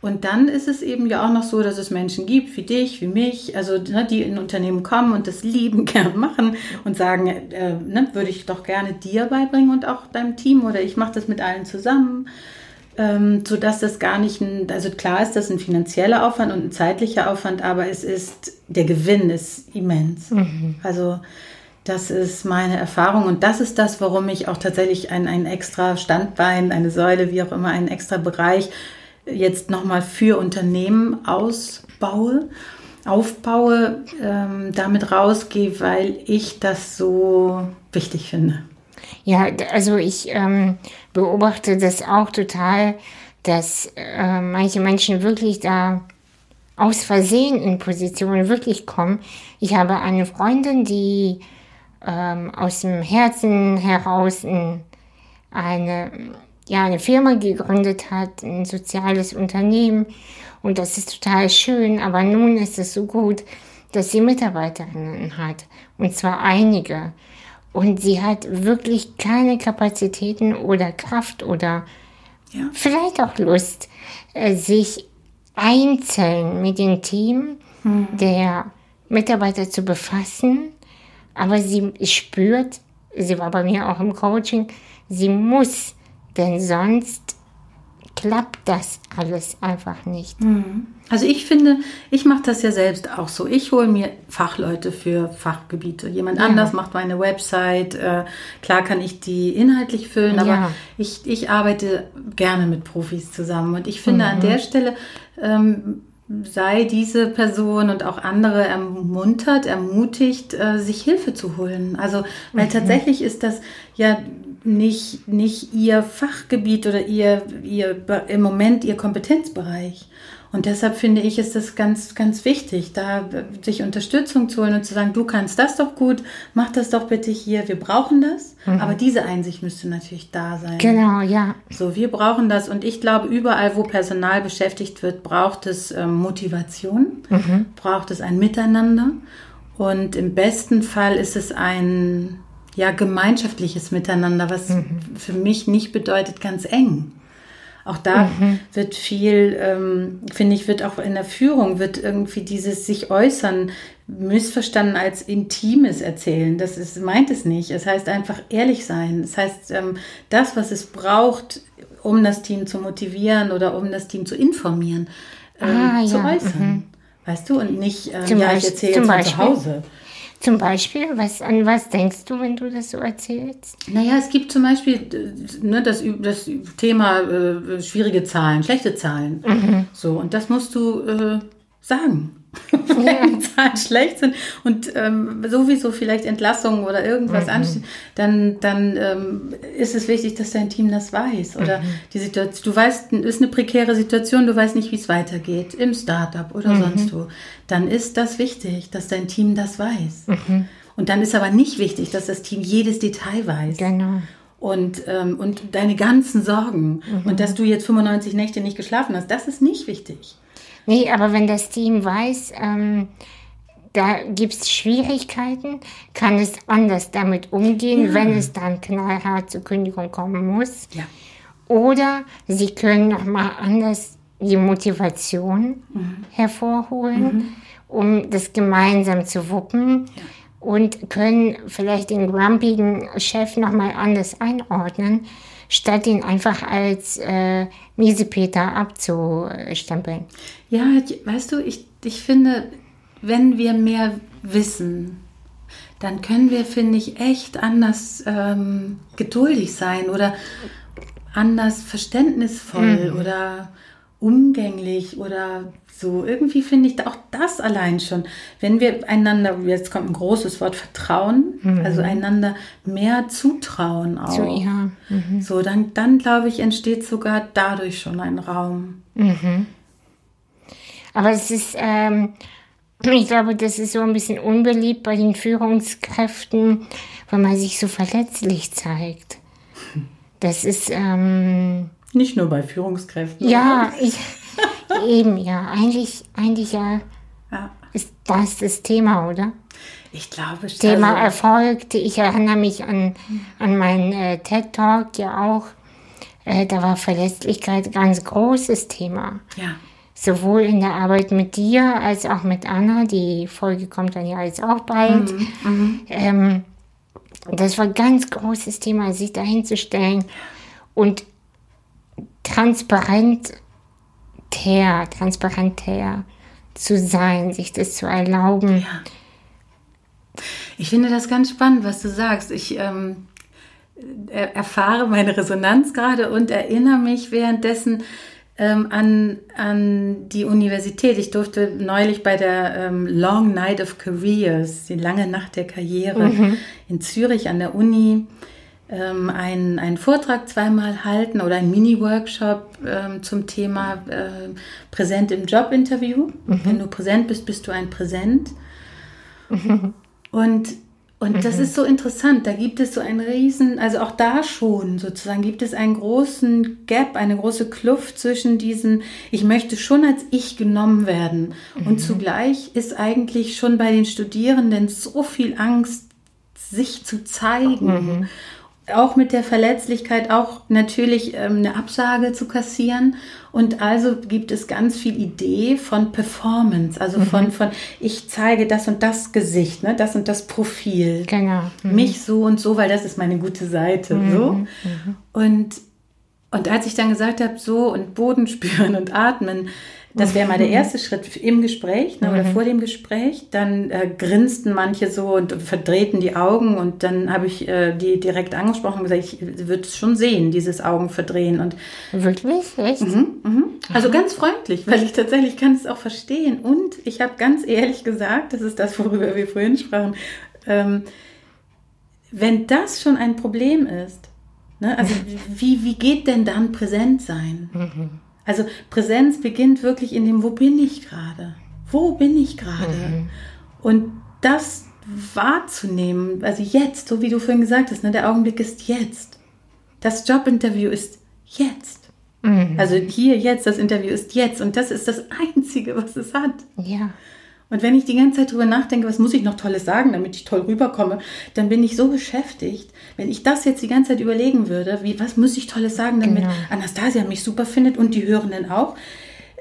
Und dann ist es eben ja auch noch so, dass es Menschen gibt, wie dich, wie mich, also ne, die in Unternehmen kommen und das lieben gern machen und sagen, äh, ne, würde ich doch gerne dir beibringen und auch deinem Team oder ich mache das mit allen zusammen, ähm, sodass das gar nicht ein, also klar ist das ein finanzieller Aufwand und ein zeitlicher Aufwand, aber es ist, der Gewinn ist immens. Mhm. Also das ist meine Erfahrung und das ist das, warum ich auch tatsächlich ein, ein extra Standbein, eine Säule, wie auch immer, einen extra Bereich jetzt nochmal für Unternehmen ausbaue, aufbaue, ähm, damit rausgehe, weil ich das so wichtig finde. Ja, also ich ähm, beobachte das auch total, dass äh, manche Menschen wirklich da aus Versehen in Positionen wirklich kommen. Ich habe eine Freundin, die ähm, aus dem Herzen heraus in eine, ja, eine Firma gegründet hat, ein soziales Unternehmen. Und das ist total schön, aber nun ist es so gut, dass sie Mitarbeiterinnen hat. Und zwar einige. Und sie hat wirklich keine Kapazitäten oder Kraft oder ja. vielleicht auch Lust, äh, sich einzeln mit dem Team mhm. der Mitarbeiter zu befassen aber sie spürt, sie war bei mir auch im Coaching, sie muss, denn sonst klappt das alles einfach nicht. Mhm. Also ich finde, ich mache das ja selbst auch so. Ich hole mir Fachleute für Fachgebiete. Jemand ja. anders macht meine Website. Äh, klar kann ich die inhaltlich füllen, aber ja. ich, ich arbeite gerne mit Profis zusammen. Und ich finde mhm. an der Stelle ähm, sei diese Person und auch andere ermuntert, ermutigt, äh, sich Hilfe zu holen. Also, weil mhm. tatsächlich ist das ja nicht, nicht ihr Fachgebiet oder ihr, ihr im Moment ihr Kompetenzbereich. Und deshalb finde ich, ist das ganz, ganz wichtig, da sich Unterstützung zu holen und zu sagen, du kannst das doch gut, mach das doch bitte hier, wir brauchen das. Mhm. Aber diese Einsicht müsste natürlich da sein. Genau, ja. So, wir brauchen das. Und ich glaube, überall, wo Personal beschäftigt wird, braucht es ähm, Motivation, mhm. braucht es ein Miteinander. Und im besten Fall ist es ein ja, gemeinschaftliches Miteinander, was mhm. für mich nicht bedeutet ganz eng. Auch da mhm. wird viel, ähm, finde ich, wird auch in der Führung, wird irgendwie dieses sich äußern missverstanden als intimes Erzählen. Das ist, meint es nicht. Es heißt einfach ehrlich sein. Das heißt, ähm, das, was es braucht, um das Team zu motivieren oder um das Team zu informieren, ähm, ah, zu ja. äußern. Mhm. Weißt du? Und nicht, ähm, ja, ich erzähle jetzt von zu Hause. Zum Beispiel, was, an was denkst du, wenn du das so erzählst? Naja, es gibt zum Beispiel ne, das, das Thema äh, schwierige Zahlen, schlechte Zahlen. Mhm. So, und das musst du äh, sagen. wenn ja. die Zahlen schlecht sind und ähm, sowieso vielleicht Entlassungen oder irgendwas mhm. ansteht, dann, dann ähm, ist es wichtig, dass dein Team das weiß. Oder mhm. die Situation, du weißt, ist eine prekäre Situation, du weißt nicht, wie es weitergeht, im Startup oder mhm. sonst wo. Dann ist das wichtig, dass dein Team das weiß. Mhm. Und dann ist aber nicht wichtig, dass das Team jedes Detail weiß. Genau und, ähm, und deine ganzen Sorgen mhm. und dass du jetzt 95 Nächte nicht geschlafen hast, das ist nicht wichtig. Nee, aber wenn das Team weiß, ähm, da gibt es Schwierigkeiten, kann es anders damit umgehen, ja. wenn es dann knallhart zur Kündigung kommen muss. Ja. Oder sie können nochmal anders die Motivation mhm. hervorholen, mhm. um das gemeinsam zu wuppen. Ja. Und können vielleicht den grumpigen Chef nochmal anders einordnen, statt ihn einfach als äh, Miesepeter abzustempeln. Ja, weißt du, ich, ich finde, wenn wir mehr wissen, dann können wir, finde ich, echt anders ähm, geduldig sein oder anders verständnisvoll Mhm. oder umgänglich oder so. Irgendwie finde ich auch das allein schon, wenn wir einander, jetzt kommt ein großes Wort, Vertrauen, also einander mehr zutrauen auch. Mhm. So, ja. Mhm. So, dann, dann glaube ich, entsteht sogar dadurch schon ein Raum. Aber es ist, ähm, ich glaube, das ist so ein bisschen unbeliebt bei den Führungskräften, weil man sich so verletzlich zeigt. Das ist, ähm, Nicht nur bei Führungskräften. ja, ich, eben, ja, eigentlich, eigentlich ja, ja. ist das das Thema, oder? Ich glaube, Thema also, Erfolg. Ich erinnere mich an, an meinen äh, TED-Talk ja auch. Äh, da war Verlässlichkeit ein ganz großes Thema. ja. Sowohl in der Arbeit mit dir als auch mit Anna. Die Folge kommt dann ja jetzt auch bald. Ähm, das war ein ganz großes Thema, sich dahin zu stellen und transparent transparenter zu sein, sich das zu erlauben. Ich finde das ganz spannend, was du sagst. Ich ähm, er- erfahre meine Resonanz gerade und erinnere mich währenddessen ähm, an, an die Universität. Ich durfte neulich bei der ähm, Long Night of Careers, die lange Nacht der Karriere in Zürich an der Uni, ähm, einen, einen Vortrag zweimal halten oder einen Mini-Workshop ähm, zum Thema äh, Präsent im Jobinterview. Wenn du präsent bist, bist du ein Präsent. Und, und das ist so interessant. Da gibt es so einen riesen, also auch da schon sozusagen, gibt es einen großen Gap, eine große Kluft zwischen diesen, ich möchte schon als ich genommen werden. Und zugleich ist eigentlich schon bei den Studierenden so viel Angst, sich zu zeigen. Auch mit der Verletzlichkeit, auch natürlich ähm, eine Absage zu kassieren. Und also gibt es ganz viel Idee von Performance, also von, von ich zeige das und das Gesicht, ne, das und das Profil. Genau. Mich so und so, weil das ist meine gute Seite. So. Und, und als ich dann gesagt habe, so und Boden spüren und atmen, das wäre mal der erste Schritt im Gespräch ne, oder vor dem Gespräch. Dann äh, grinsten manche so und verdrehten die Augen und dann habe ich äh, die direkt angesprochen und gesagt, ich würde es schon sehen, dieses Augenverdrehen. Und Wirklich? Echt? also ganz freundlich, weil ich tatsächlich kann es auch verstehen. Und ich habe ganz ehrlich gesagt, das ist das, worüber wir vorhin sprachen, ähm, wenn das schon ein Problem ist, ne, also wie, wie geht denn dann präsent sein? Also Präsenz beginnt wirklich in dem, wo bin ich gerade? Wo bin ich gerade? Und das wahrzunehmen, also jetzt, so wie du vorhin gesagt hast, ne, der Augenblick ist jetzt. Das Jobinterview ist jetzt. Also hier jetzt, das Interview ist jetzt und das ist das Einzige, was es hat. Ja. Und wenn ich die ganze Zeit drüber nachdenke, was muss ich noch Tolles sagen, damit ich toll rüberkomme, dann bin ich so beschäftigt. Wenn ich das jetzt die ganze Zeit überlegen würde, wie, was muss ich Tolles sagen, damit Genau. Anastasia mich super findet und die Hörenden auch,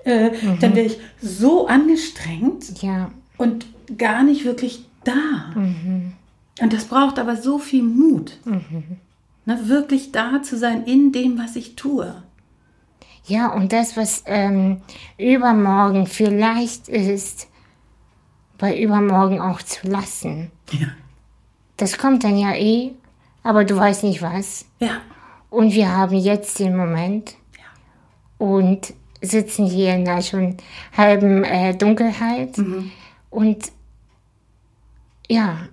äh, dann wäre ich so angestrengt Ja. und gar nicht wirklich da. Und das braucht aber so viel Mut. Ne, wirklich da zu sein in dem, was ich tue. Ja, und das, was ähm, übermorgen vielleicht ist, bei übermorgen auch zu lassen. Ja. Das kommt dann ja eh, aber du weißt nicht was. Ja. Und wir haben jetzt den Moment und sitzen hier in der schon halben äh, Dunkelheit. Und ja,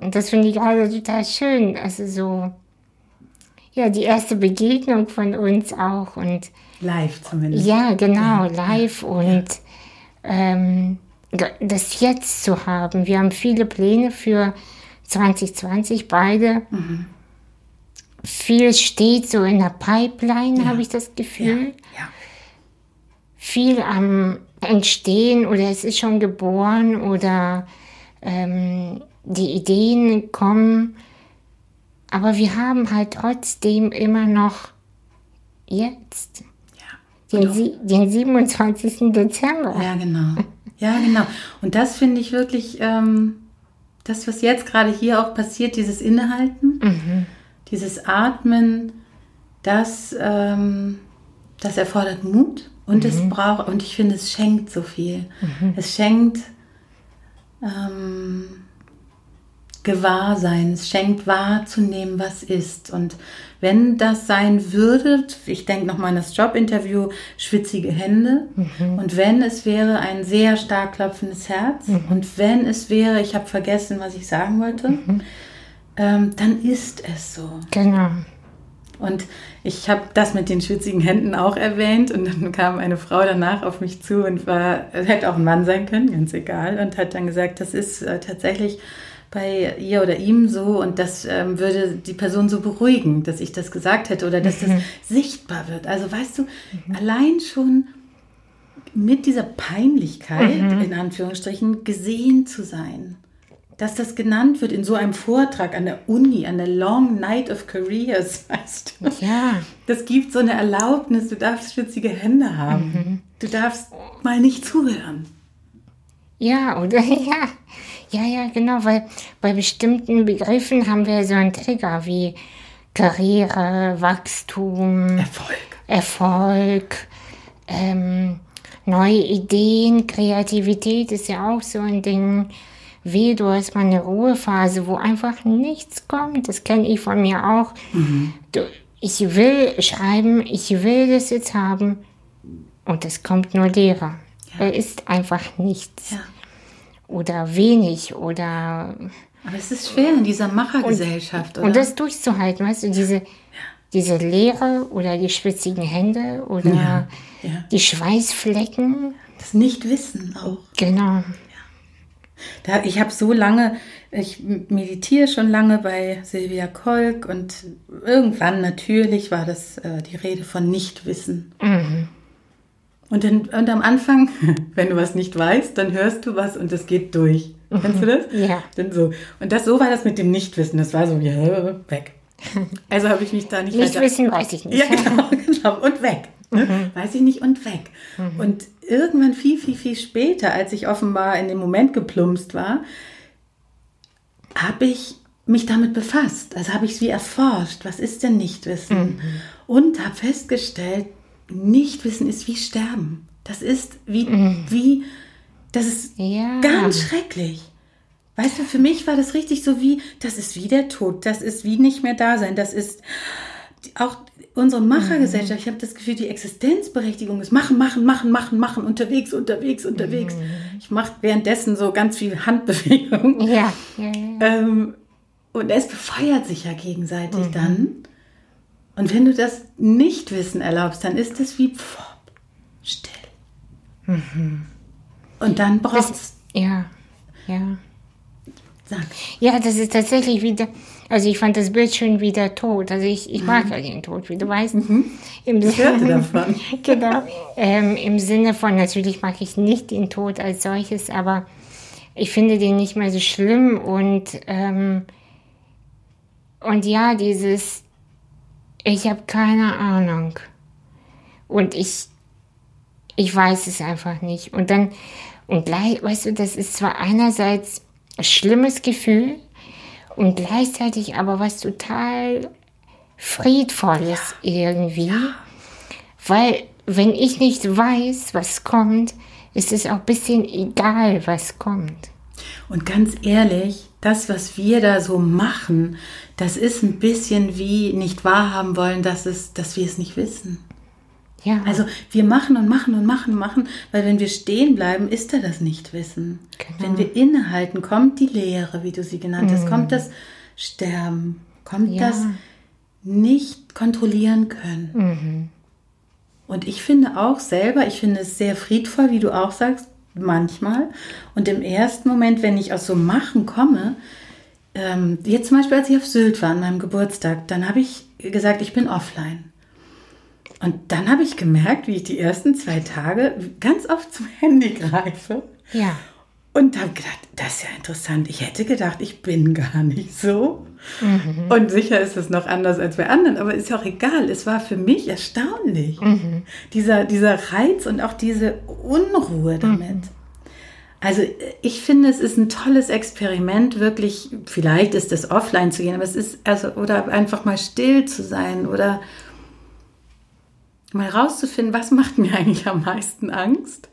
und das finde ich gerade total schön. Also so, ja, die erste Begegnung von uns auch. Und Live zumindest. ja, genau, live und ähm, das jetzt zu haben. Wir haben viele Pläne für 2020, beide. Viel steht so in der Pipeline, habe ich das Gefühl. Ja. Viel am Entstehen oder es ist schon geboren oder ähm, die Ideen kommen. Aber wir haben halt trotzdem immer noch jetzt. Ja. Den, den 27. Dezember. Ja, genau. Ja, genau. Und das finde ich wirklich, ähm, das, was jetzt gerade hier auch passiert, dieses Innehalten, dieses Atmen, das, ähm, Das erfordert Mut und es braucht, und ich finde, es schenkt so viel. Es schenkt ähm, Gewahrsein, es schenkt wahrzunehmen, was ist. Und wenn das sein würde, ich denke nochmal an das Jobinterview, schwitzige Hände. Und wenn es wäre ein sehr stark klopfendes Herz. Und wenn es wäre, ich habe vergessen, was ich sagen wollte, ähm, dann ist es so. Genau. Und ich habe das mit den schwitzigen Händen auch erwähnt und dann kam eine Frau danach auf mich zu und war, hätte auch ein Mann sein können, ganz egal, und hat dann gesagt, das ist äh, tatsächlich bei ihr oder ihm so und das ähm, würde die Person so beruhigen, dass ich das gesagt hätte oder dass das sichtbar wird. Also weißt du, allein schon mit dieser Peinlichkeit, in Anführungsstrichen, gesehen zu sein. Dass das genannt wird in so einem Vortrag an der Uni, an der Long Night of Careers, weißt du. Ja. Das gibt so eine Erlaubnis, du darfst schwitzige Hände haben. Du darfst mal nicht zuhören. Ja, oder ja. Ja, ja, genau, weil bei bestimmten Begriffen haben wir so einen Trigger wie Karriere, Wachstum, Erfolg. Erfolg, ähm, neue Ideen, Kreativität ist ja auch so ein Ding. Weh, du hast mal eine Ruhephase, wo einfach nichts kommt. Das kenne ich von mir auch. Du, ich will schreiben, ich will das jetzt haben und es kommt nur Leere. Ja. Es ist einfach nichts. Ja. Oder wenig oder Aber es ist schwer in dieser Machergesellschaft, oder? und das durchzuhalten, weißt du, diese, diese Leere oder die schwitzigen Hände oder Ja, ja. die Schweißflecken. das Nichtwissen auch. Genau. Da, ich habe so lange, ich meditiere schon lange bei Silvia Kolk und irgendwann natürlich war das äh, die Rede von Nichtwissen. Und, dann, und am Anfang, wenn du was nicht weißt, dann hörst du was und es geht durch. Kennst du das? Ja. Dann so. Und das so war das mit dem Nichtwissen. Das war so wie äh, weg. Also habe ich mich da nicht Nicht weiter- wissen, weiß ich nicht. Ja, genau, genau. Und weg. Ne? Weiß ich nicht und weg. Und irgendwann viel, viel, viel später, als ich offenbar in dem Moment geplumpst war, habe ich mich damit befasst. Also habe ich es wie erforscht. Was ist denn Nichtwissen? Und habe festgestellt, Nichtwissen ist wie Sterben. Das ist wie, wie, das ist Ja. ganz schrecklich. Weißt du, für mich war das richtig so wie, das ist wie der Tod, das ist wie nicht mehr da sein, das ist auch unsere Machergesellschaft. Ich habe das Gefühl, die Existenzberechtigung ist machen, machen, machen, machen, machen, unterwegs, unterwegs, unterwegs. Ich mache währenddessen so ganz viel Handbewegung. Ja, ja, ja. Ähm, und es befeuert sich ja gegenseitig dann. Und wenn du das Nichtwissen erlaubst, dann ist es wie pff, still. Und dann braucht es. ja, ja. Sag. Ja, das ist tatsächlich wieder, also ich fand das Bild schon wieder tot. Also ich, ich mag ja den Tod, wie du weißt. Im Ich hörte davon. genau. Ähm, Im Sinne von, natürlich mag ich nicht den Tod als solches, aber ich finde den nicht mehr so schlimm und, ähm, und ja, dieses, ich habe keine Ahnung. Und ich, ich weiß es einfach nicht. Und dann, und gleich, weißt du, das ist zwar einerseits ein schlimmes Gefühl und gleichzeitig aber was total Friedvolles irgendwie. Weil, wenn ich nicht weiß, was kommt, ist es auch ein bisschen egal, was kommt. Und ganz ehrlich, das, was wir da so machen, das ist ein bisschen wie nicht wahrhaben wollen, dass, es, dass wir es nicht wissen. Ja, Also wir machen und machen und machen und machen, weil wenn wir stehen bleiben, ist da das Nichtwissen. Genau. Wenn wir innehalten, kommt die Leere, wie du sie genannt hast, kommt das Sterben, kommt Ja. das nicht kontrollieren können. Und ich finde auch selber, ich finde es sehr friedvoll, wie du auch sagst, manchmal. Und im ersten Moment, wenn ich aus so Machen komme, ähm, jetzt zum Beispiel, als ich auf Sylt war an meinem Geburtstag, dann habe ich gesagt, ich bin offline. Und dann habe ich gemerkt, wie ich die ersten zwei Tage ganz oft zum Handy greife. ja, Und habe gedacht, das ist ja interessant. Ich hätte gedacht, ich bin gar nicht so. Und sicher ist es noch anders als bei anderen, aber ist ja auch egal. Es war für mich erstaunlich. Dieser, dieser Reiz und auch diese Unruhe damit. Also ich finde, es ist ein tolles Experiment, wirklich, vielleicht ist es offline zu gehen, aber es ist, also, oder einfach mal still zu sein oder mal rauszufinden, was macht mir eigentlich am meisten Angst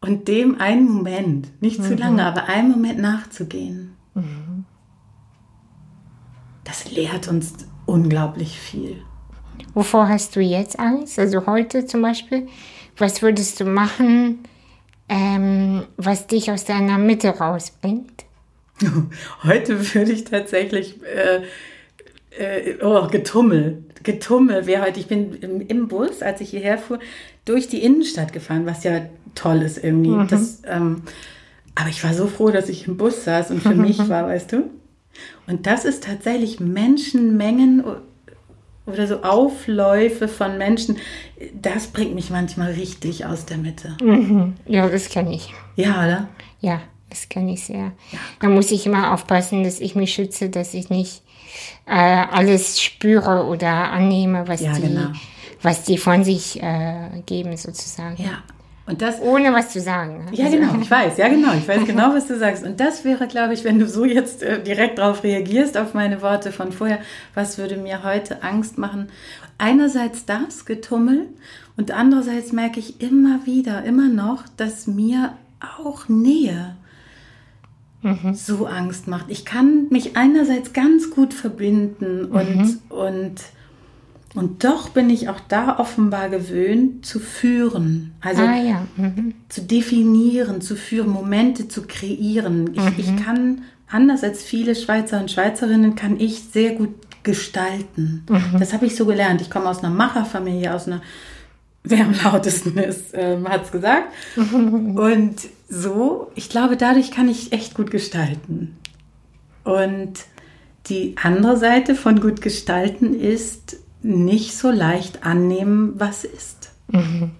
und dem einen Moment, nicht zu lange, aber einen Moment nachzugehen. Das lehrt uns unglaublich viel. Wovor hast du jetzt Angst? Also heute zum Beispiel, was würdest du machen, ähm, was dich aus deiner Mitte rausbringt? Heute würde ich tatsächlich äh, äh, oh, Getummel. Getummel wäre heute. Ich bin im, im, Bus, als ich hierher fuhr, durch die Innenstadt gefahren, was ja toll ist irgendwie. Mhm. Das, ähm, aber ich war so froh, dass ich im Bus saß und für mich war, weißt du? Und das ist tatsächlich Menschenmengen oder so Aufläufe von Menschen, das bringt mich manchmal richtig aus der Mitte. Mhm. Ja, das kenne ich. Ja, oder? Ja, das kenne ich sehr. Ja. Da muss ich immer aufpassen, dass ich mich schütze, dass ich nicht äh, alles spüre oder annehme, was, ja, die, genau. was die von sich äh, geben, sozusagen. Ja. Und das, Ohne was zu sagen. Ja, also, genau, ich weiß, ja, genau, ich weiß genau, was du sagst. Und das wäre, glaube ich, wenn du so jetzt äh, direkt darauf reagierst, auf meine Worte von vorher, was würde mir heute Angst machen? Einerseits das Getummel und andererseits merke ich immer wieder, immer noch, dass mir auch Nähe mhm. so Angst macht. Ich kann mich einerseits ganz gut verbinden und, mhm. und und doch bin ich auch da offenbar gewöhnt zu führen, also ah, ja. mhm. zu definieren, zu führen, Momente zu kreieren. Ich, mhm. ich, kann, anders als viele Schweizer und Schweizerinnen, kann ich sehr gut gestalten. Mhm. Das habe ich so gelernt. Ich komme aus einer Macherfamilie, aus einer, wer am lautesten ist, äh, hat es gesagt. Und so, ich glaube, dadurch kann ich echt gut gestalten. Und die andere Seite von gut gestalten ist, nicht so leicht annehmen, was ist. Mhm.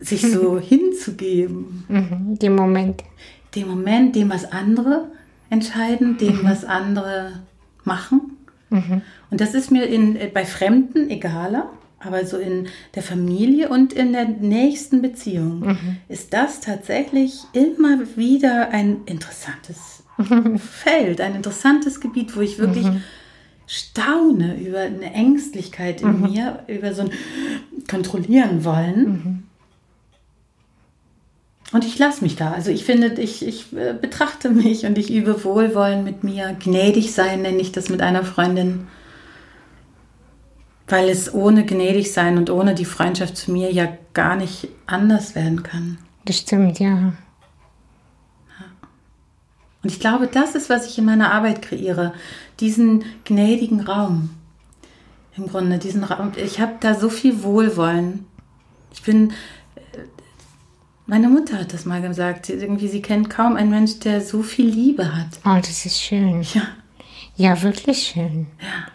Sich so hinzugeben. Mhm. Dem Moment. Dem Moment, dem was andere entscheiden, dem mhm. was andere machen. Mhm. Und das ist mir in, bei Fremden egaler, aber so in der Familie und in der nächsten Beziehung mhm. ist das tatsächlich immer wieder ein interessantes Feld, ein interessantes Gebiet, wo ich wirklich mhm staune über eine Ängstlichkeit in mhm. mir, über so ein Kontrollieren wollen. Mhm. Und ich lasse mich da. Also ich finde, ich, ich äh, betrachte mich und ich übe Wohlwollen mit mir. Gnädig sein nenne ich das mit einer Freundin. Weil es ohne gnädig sein und ohne die Freundschaft zu mir ja gar nicht anders werden kann. Das stimmt, ja. Und ich glaube, das ist, was ich in meiner Arbeit kreiere. Diesen gnädigen Raum. Im Grunde, diesen Raum. Ich habe da so viel Wohlwollen. Ich bin. Meine Mutter hat das mal gesagt. Irgendwie, sie kennt kaum einen Mensch, der so viel Liebe hat. Oh, das ist schön. Ja. Ja, wirklich schön. Ja.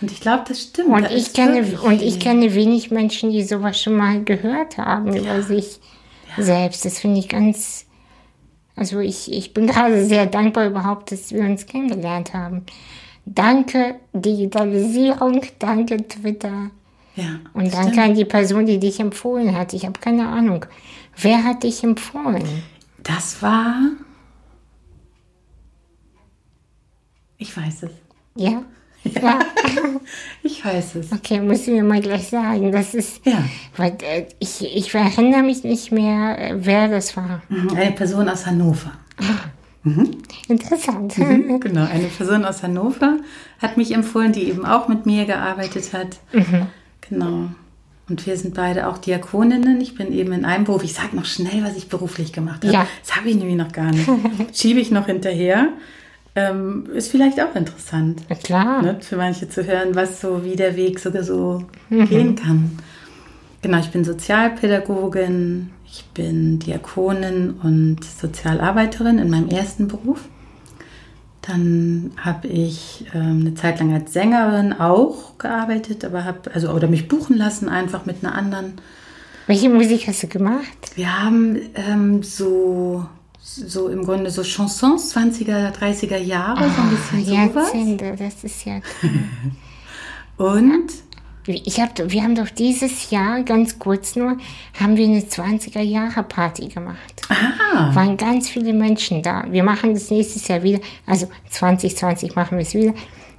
Und ich glaube, das stimmt. Und, ich kenne, und ich kenne wenig Menschen, die sowas schon mal gehört haben ja. über sich ja. selbst. Das finde ich ganz also ich, ich bin gerade sehr dankbar überhaupt, dass wir uns kennengelernt haben. Danke Digitalisierung, danke Twitter. Ja, und danke stimmt. an die Person, die dich empfohlen hat. Ich habe keine Ahnung. Wer hat dich empfohlen? Das war. Ich weiß es. Ja? Ja, ich weiß es. Okay, muss ich mir mal gleich sagen. Das ist, ja. weil äh, ich, ich erinnere mich nicht mehr, äh, wer das war. Mhm, eine Person aus Hannover. Ah, mhm. Interessant. Mhm, genau, eine Person aus Hannover hat mich empfohlen, die eben auch mit mir gearbeitet hat. Mhm. Genau. Und wir sind beide auch Diakoninnen. Ich bin eben in einem Beruf. Ich sage noch schnell, was ich beruflich gemacht habe. Ja. Das habe ich nämlich noch gar nicht. Schiebe ich noch hinterher. Ähm, ist vielleicht auch interessant. Ja, klar. Ne, für manche zu hören, was so, wie der Weg sogar so mhm. gehen kann. Genau, ich bin Sozialpädagogin, ich bin Diakonin und Sozialarbeiterin in meinem ersten Beruf. Dann habe ich ähm, eine Zeit lang als Sängerin auch gearbeitet, aber habe also oder mich buchen lassen einfach mit einer anderen. Welche Musik hast du gemacht? Wir haben ähm, so so im Grunde so Chansons 20er, 30er Jahre, oh, so ein ah, bisschen sowas. Jahrzehnte, das ist ja Und? Ich hab, wir haben doch dieses Jahr, ganz kurz nur, haben wir eine 20er Jahre Party gemacht. Ah. Waren ganz viele Menschen da. Wir machen das nächstes Jahr wieder, also 2020 machen wir es wieder.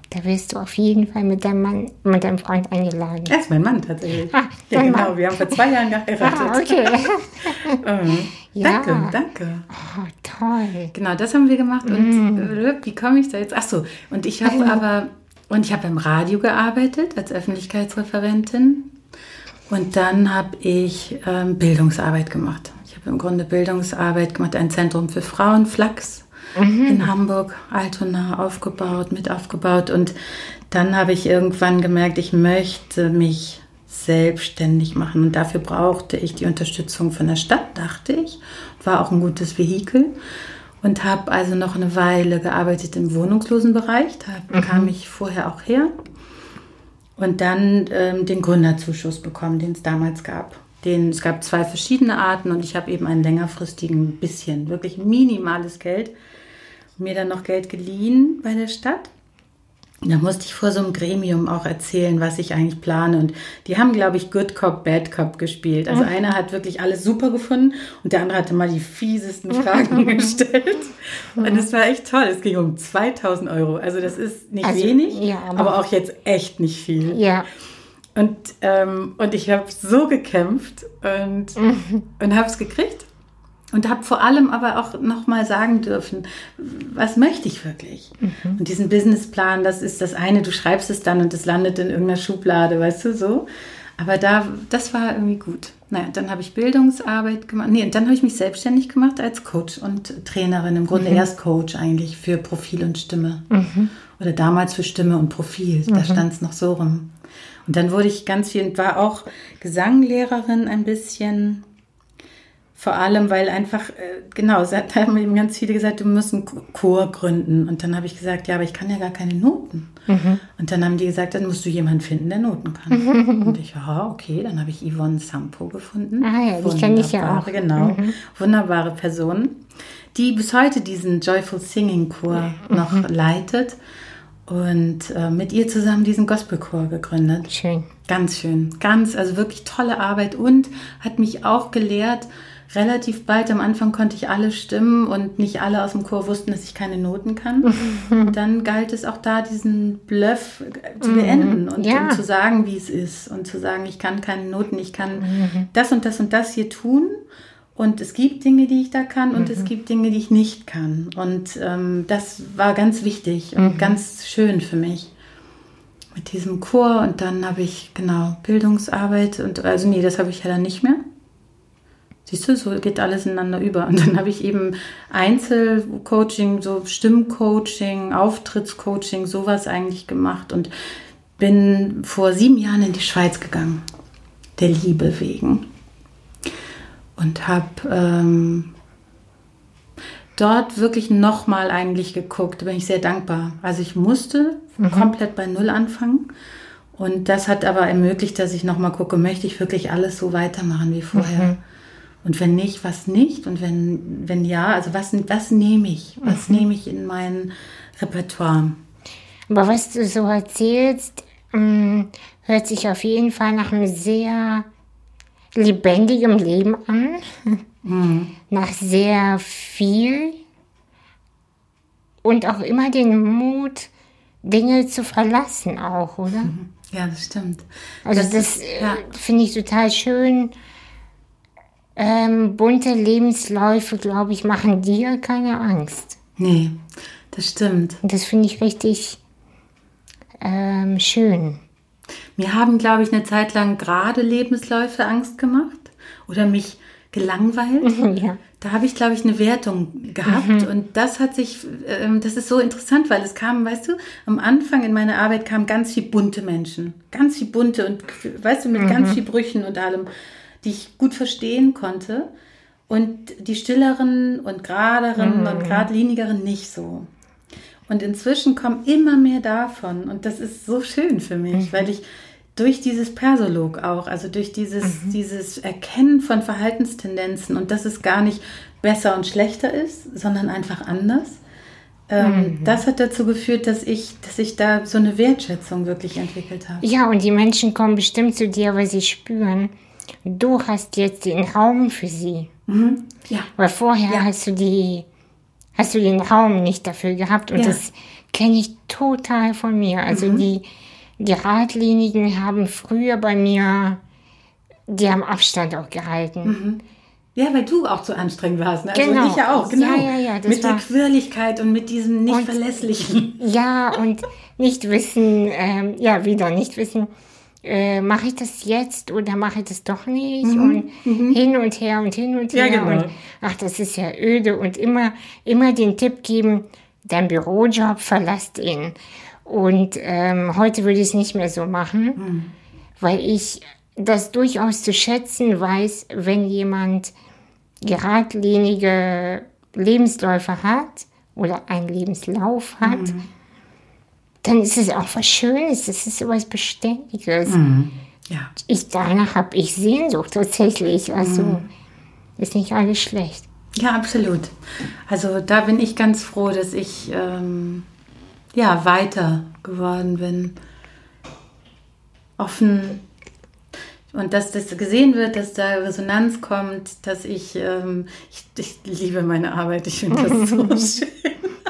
Da wirst du auf jeden Fall mit deinem Mann, mit deinem Freund eingeladen. Er ist mein Mann tatsächlich. Ah, ja, genau. Mann. Wir haben vor zwei Jahren geheiratet. Ah, okay. Mhm. Ja. Danke, danke. Oh, toll. Genau, das haben wir gemacht. Und Mm. äh, wie komme ich da jetzt? Ach so, und ich habe aber, und ich habe im Radio gearbeitet als Öffentlichkeitsreferentin. Und dann habe ich ähm, Bildungsarbeit gemacht. Ich habe im Grunde Bildungsarbeit gemacht, ein Zentrum für Frauen, Flachs, in Hamburg, Altona aufgebaut, mit aufgebaut. Und dann habe ich irgendwann gemerkt, ich möchte mich selbstständig machen. Und dafür brauchte ich die Unterstützung von der Stadt, dachte ich. War auch ein gutes Vehikel. Und habe also noch eine Weile gearbeitet im Wohnungslosenbereich. Da kam ich vorher auch her. Und dann ähm, den Gründerzuschuss bekommen, den es damals gab. Den, es gab zwei verschiedene Arten und ich habe eben einen längerfristigen, bisschen, wirklich minimales Geld. Mir dann noch Geld geliehen bei der Stadt. Da musste ich vor so einem Gremium auch erzählen, was ich eigentlich plane. Und die haben, glaube ich, Good Cop, Bad Cop gespielt. Also einer hat wirklich alles super gefunden und der andere hatte mal die fiesesten Fragen gestellt. Und es war echt toll. Es ging um 2000 Euro. Also das ist nicht Also, wenig, ja, aber- aber auch jetzt echt nicht viel. Ja. Und, ähm, und ich habe so gekämpft und, und habe es gekriegt. Und habe vor allem aber auch nochmal sagen dürfen, was möchte ich wirklich? Und diesen Businessplan, das ist das eine, du schreibst es dann und es landet in irgendeiner Schublade, weißt du, so. Aber da, das war irgendwie gut. Naja, dann habe ich Bildungsarbeit gemacht. Nee, und dann habe ich mich selbstständig gemacht als Coach und Trainerin. Im Grunde erst Coach eigentlich für Profil und Stimme. Oder damals für Stimme und Profil. Da stand es noch so rum. Und dann wurde ich ganz viel und war auch Gesanglehrerin ein bisschen. Vor allem, weil einfach, äh, genau, hat- haben eben ganz viele gesagt, du musst einen Chor gründen. Und dann habe ich gesagt, ja, aber ich kann ja gar keine Noten. Und dann haben die gesagt, dann musst du jemanden finden, der Noten kann. Und ich, ja, okay, dann habe ich Yvonne Sampo gefunden. Ah ja, die kenn ich ja auch. Wunderbare, Genau, wunderbare Person, die bis heute diesen Joyful Singing Chor noch leitet und äh, mit ihr zusammen diesen Gospelchor gegründet. Schön. Ganz schön, ganz, also wirklich tolle Arbeit und hat mich auch gelehrt, relativ bald am Anfang konnte ich alle Stimmen und nicht alle aus dem Chor wussten, dass ich keine Noten kann. Dann galt es auch da, diesen Bluff äh, zu beenden und, Ja. und zu sagen, wie es ist und zu sagen, ich kann keine Noten, ich kann das und das und das hier tun. Und es gibt Dinge, die ich da kann und es gibt Dinge, die ich nicht kann. Und ähm, das war ganz wichtig und ganz schön für mich mit diesem Chor und dann habe ich genau Bildungsarbeit und also nee, das habe ich ja dann nicht mehr. Siehst du, so geht alles ineinander über. Und dann habe ich eben Einzelcoaching, so Stimmcoaching, Auftrittscoaching, sowas eigentlich gemacht und bin vor sieben Jahren in die Schweiz gegangen, der Liebe wegen. Und habe ähm, dort wirklich nochmal eigentlich geguckt. Da bin ich sehr dankbar. Also ich musste komplett bei Null anfangen. Und das hat aber ermöglicht, dass ich nochmal gucke, möchte ich wirklich alles so weitermachen wie vorher? Und wenn nicht, was nicht? Und wenn, wenn ja, also was, was nehme ich? Was nehme ich in mein Repertoire? Aber was du so erzählst, ähm, hört sich auf jeden Fall nach einem sehr lebendigem Leben an. Nach sehr viel. Und auch immer den Mut, Dinge zu verlassen auch, oder? Ja, das stimmt. Also Das das, ist- äh, ja. finde ich total schön. Ähm, bunte Lebensläufe, glaube ich, machen dir keine Angst. Nee, das stimmt. Und das finde ich richtig ähm, schön. Mir haben, glaube ich, eine Zeit lang gerade Lebensläufe Angst gemacht oder mich gelangweilt. ja. Da habe ich, glaube ich, eine Wertung gehabt und das hat sich, ähm, das ist so interessant, weil es kam, weißt du, am Anfang in meiner Arbeit kamen ganz viel bunte Menschen, ganz viel bunte und, weißt du, mit ganz viel Brüchen und allem, die ich gut verstehen konnte und die stilleren und geraderen und geradlinigeren nicht so. Und inzwischen kommen immer mehr davon. Und das ist so schön für mich, weil ich durch dieses Persolog auch, also durch dieses, dieses Erkennen von Verhaltenstendenzen und dass es gar nicht besser und schlechter ist, sondern einfach anders. Ähm, Das hat dazu geführt, dass ich, dass ich da so eine Wertschätzung wirklich entwickelt habe. Ja, und die Menschen kommen bestimmt zu dir, weil sie spüren, du hast jetzt den Raum für sie. Ja. Weil vorher Ja. hast du die, hast du den Raum nicht dafür gehabt und Ja. das kenne ich total von mir. Also Mhm. die, die Radlinigen haben früher bei mir, die haben Abstand auch gehalten. Ja, weil du auch zu anstrengend warst. Ne? Also Genau. ich ja auch, genau. Ja, ja, ja, Mit der Quirligkeit und mit diesem nicht Und- verlässlichen. Ja, und nicht wissen, ähm, ja, wieder nicht wissen, äh, mache ich das jetzt oder mache ich das doch nicht? Und hin und her und hin und Mhm, Ja, her. genau. Und ach, das ist ja öde. Und immer, immer den Tipp geben, dein Bürojob, verlasst ihn. Und ähm, heute würde ich es nicht mehr so machen, Mhm. weil ich das durchaus zu schätzen weiß, wenn jemand geradlinige Lebensläufe hat oder einen Lebenslauf hat, Mhm. Dann ist es auch was Schönes, das ist sowas Beständiges. Ja. Ich, danach habe ich Sehnsucht tatsächlich, also Mhm. ist nicht alles schlecht. Ja, absolut. Also da bin ich ganz froh, dass ich ähm, ja weiter geworden bin. Offen. Und dass das gesehen wird, dass da Resonanz kommt, dass ich, ähm, ich, ich liebe meine Arbeit, ich finde das so schön.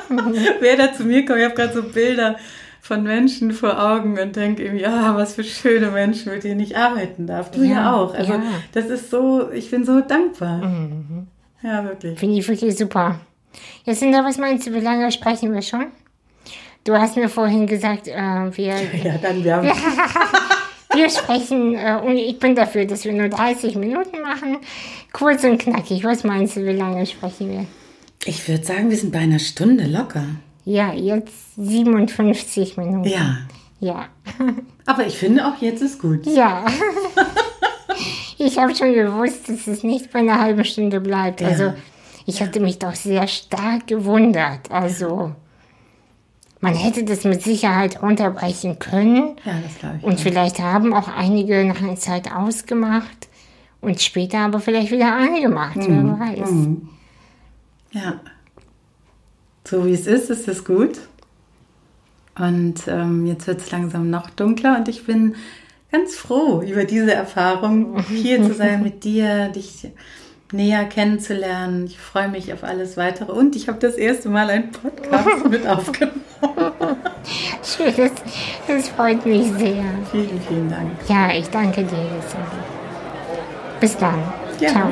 Wer da zu mir kommt, ich habe gerade so Bilder von Menschen vor Augen und denke irgendwie, ja, was für schöne Menschen, mit denen ich arbeiten darf. Du ja, Ja, auch. Also ja. das ist so, ich bin so dankbar. Ja, wirklich. Finde ich wirklich super. Jetzt Linda, was meinst du, wie lange sprechen wir schon? Du hast mir vorhin gesagt, äh, wir, Ja, dann wir haben wir sprechen äh, und ich bin dafür, dass wir nur 30 Minuten machen. Kurz und knackig. Was meinst du, wie lange sprechen wir? Ich würde sagen, wir sind bei einer Stunde locker. Ja, jetzt 57 Minuten. Ja. Ja. Aber ich finde auch jetzt ist gut. Ja. ich habe schon gewusst, dass es nicht bei einer halben Stunde bleibt. Also ich hatte mich doch sehr stark gewundert. Also man hätte das mit Sicherheit runterbrechen können. Ja, das glaube ich. Und vielleicht haben auch einige nach einer Zeit ausgemacht und später aber vielleicht wieder angemacht. Wer weiß. Ja. So wie es ist, ist es gut. Und ähm, jetzt wird es langsam noch dunkler und ich bin ganz froh über diese Erfahrung, hier zu sein mit dir, dich näher kennenzulernen. Ich freue mich auf alles weitere und ich habe das erste Mal einen Podcast mit aufgenommen. Schön, das, das freut mich sehr. Vielen, vielen Dank. Ja, ich danke dir. Bis dann. Ja. Ciao.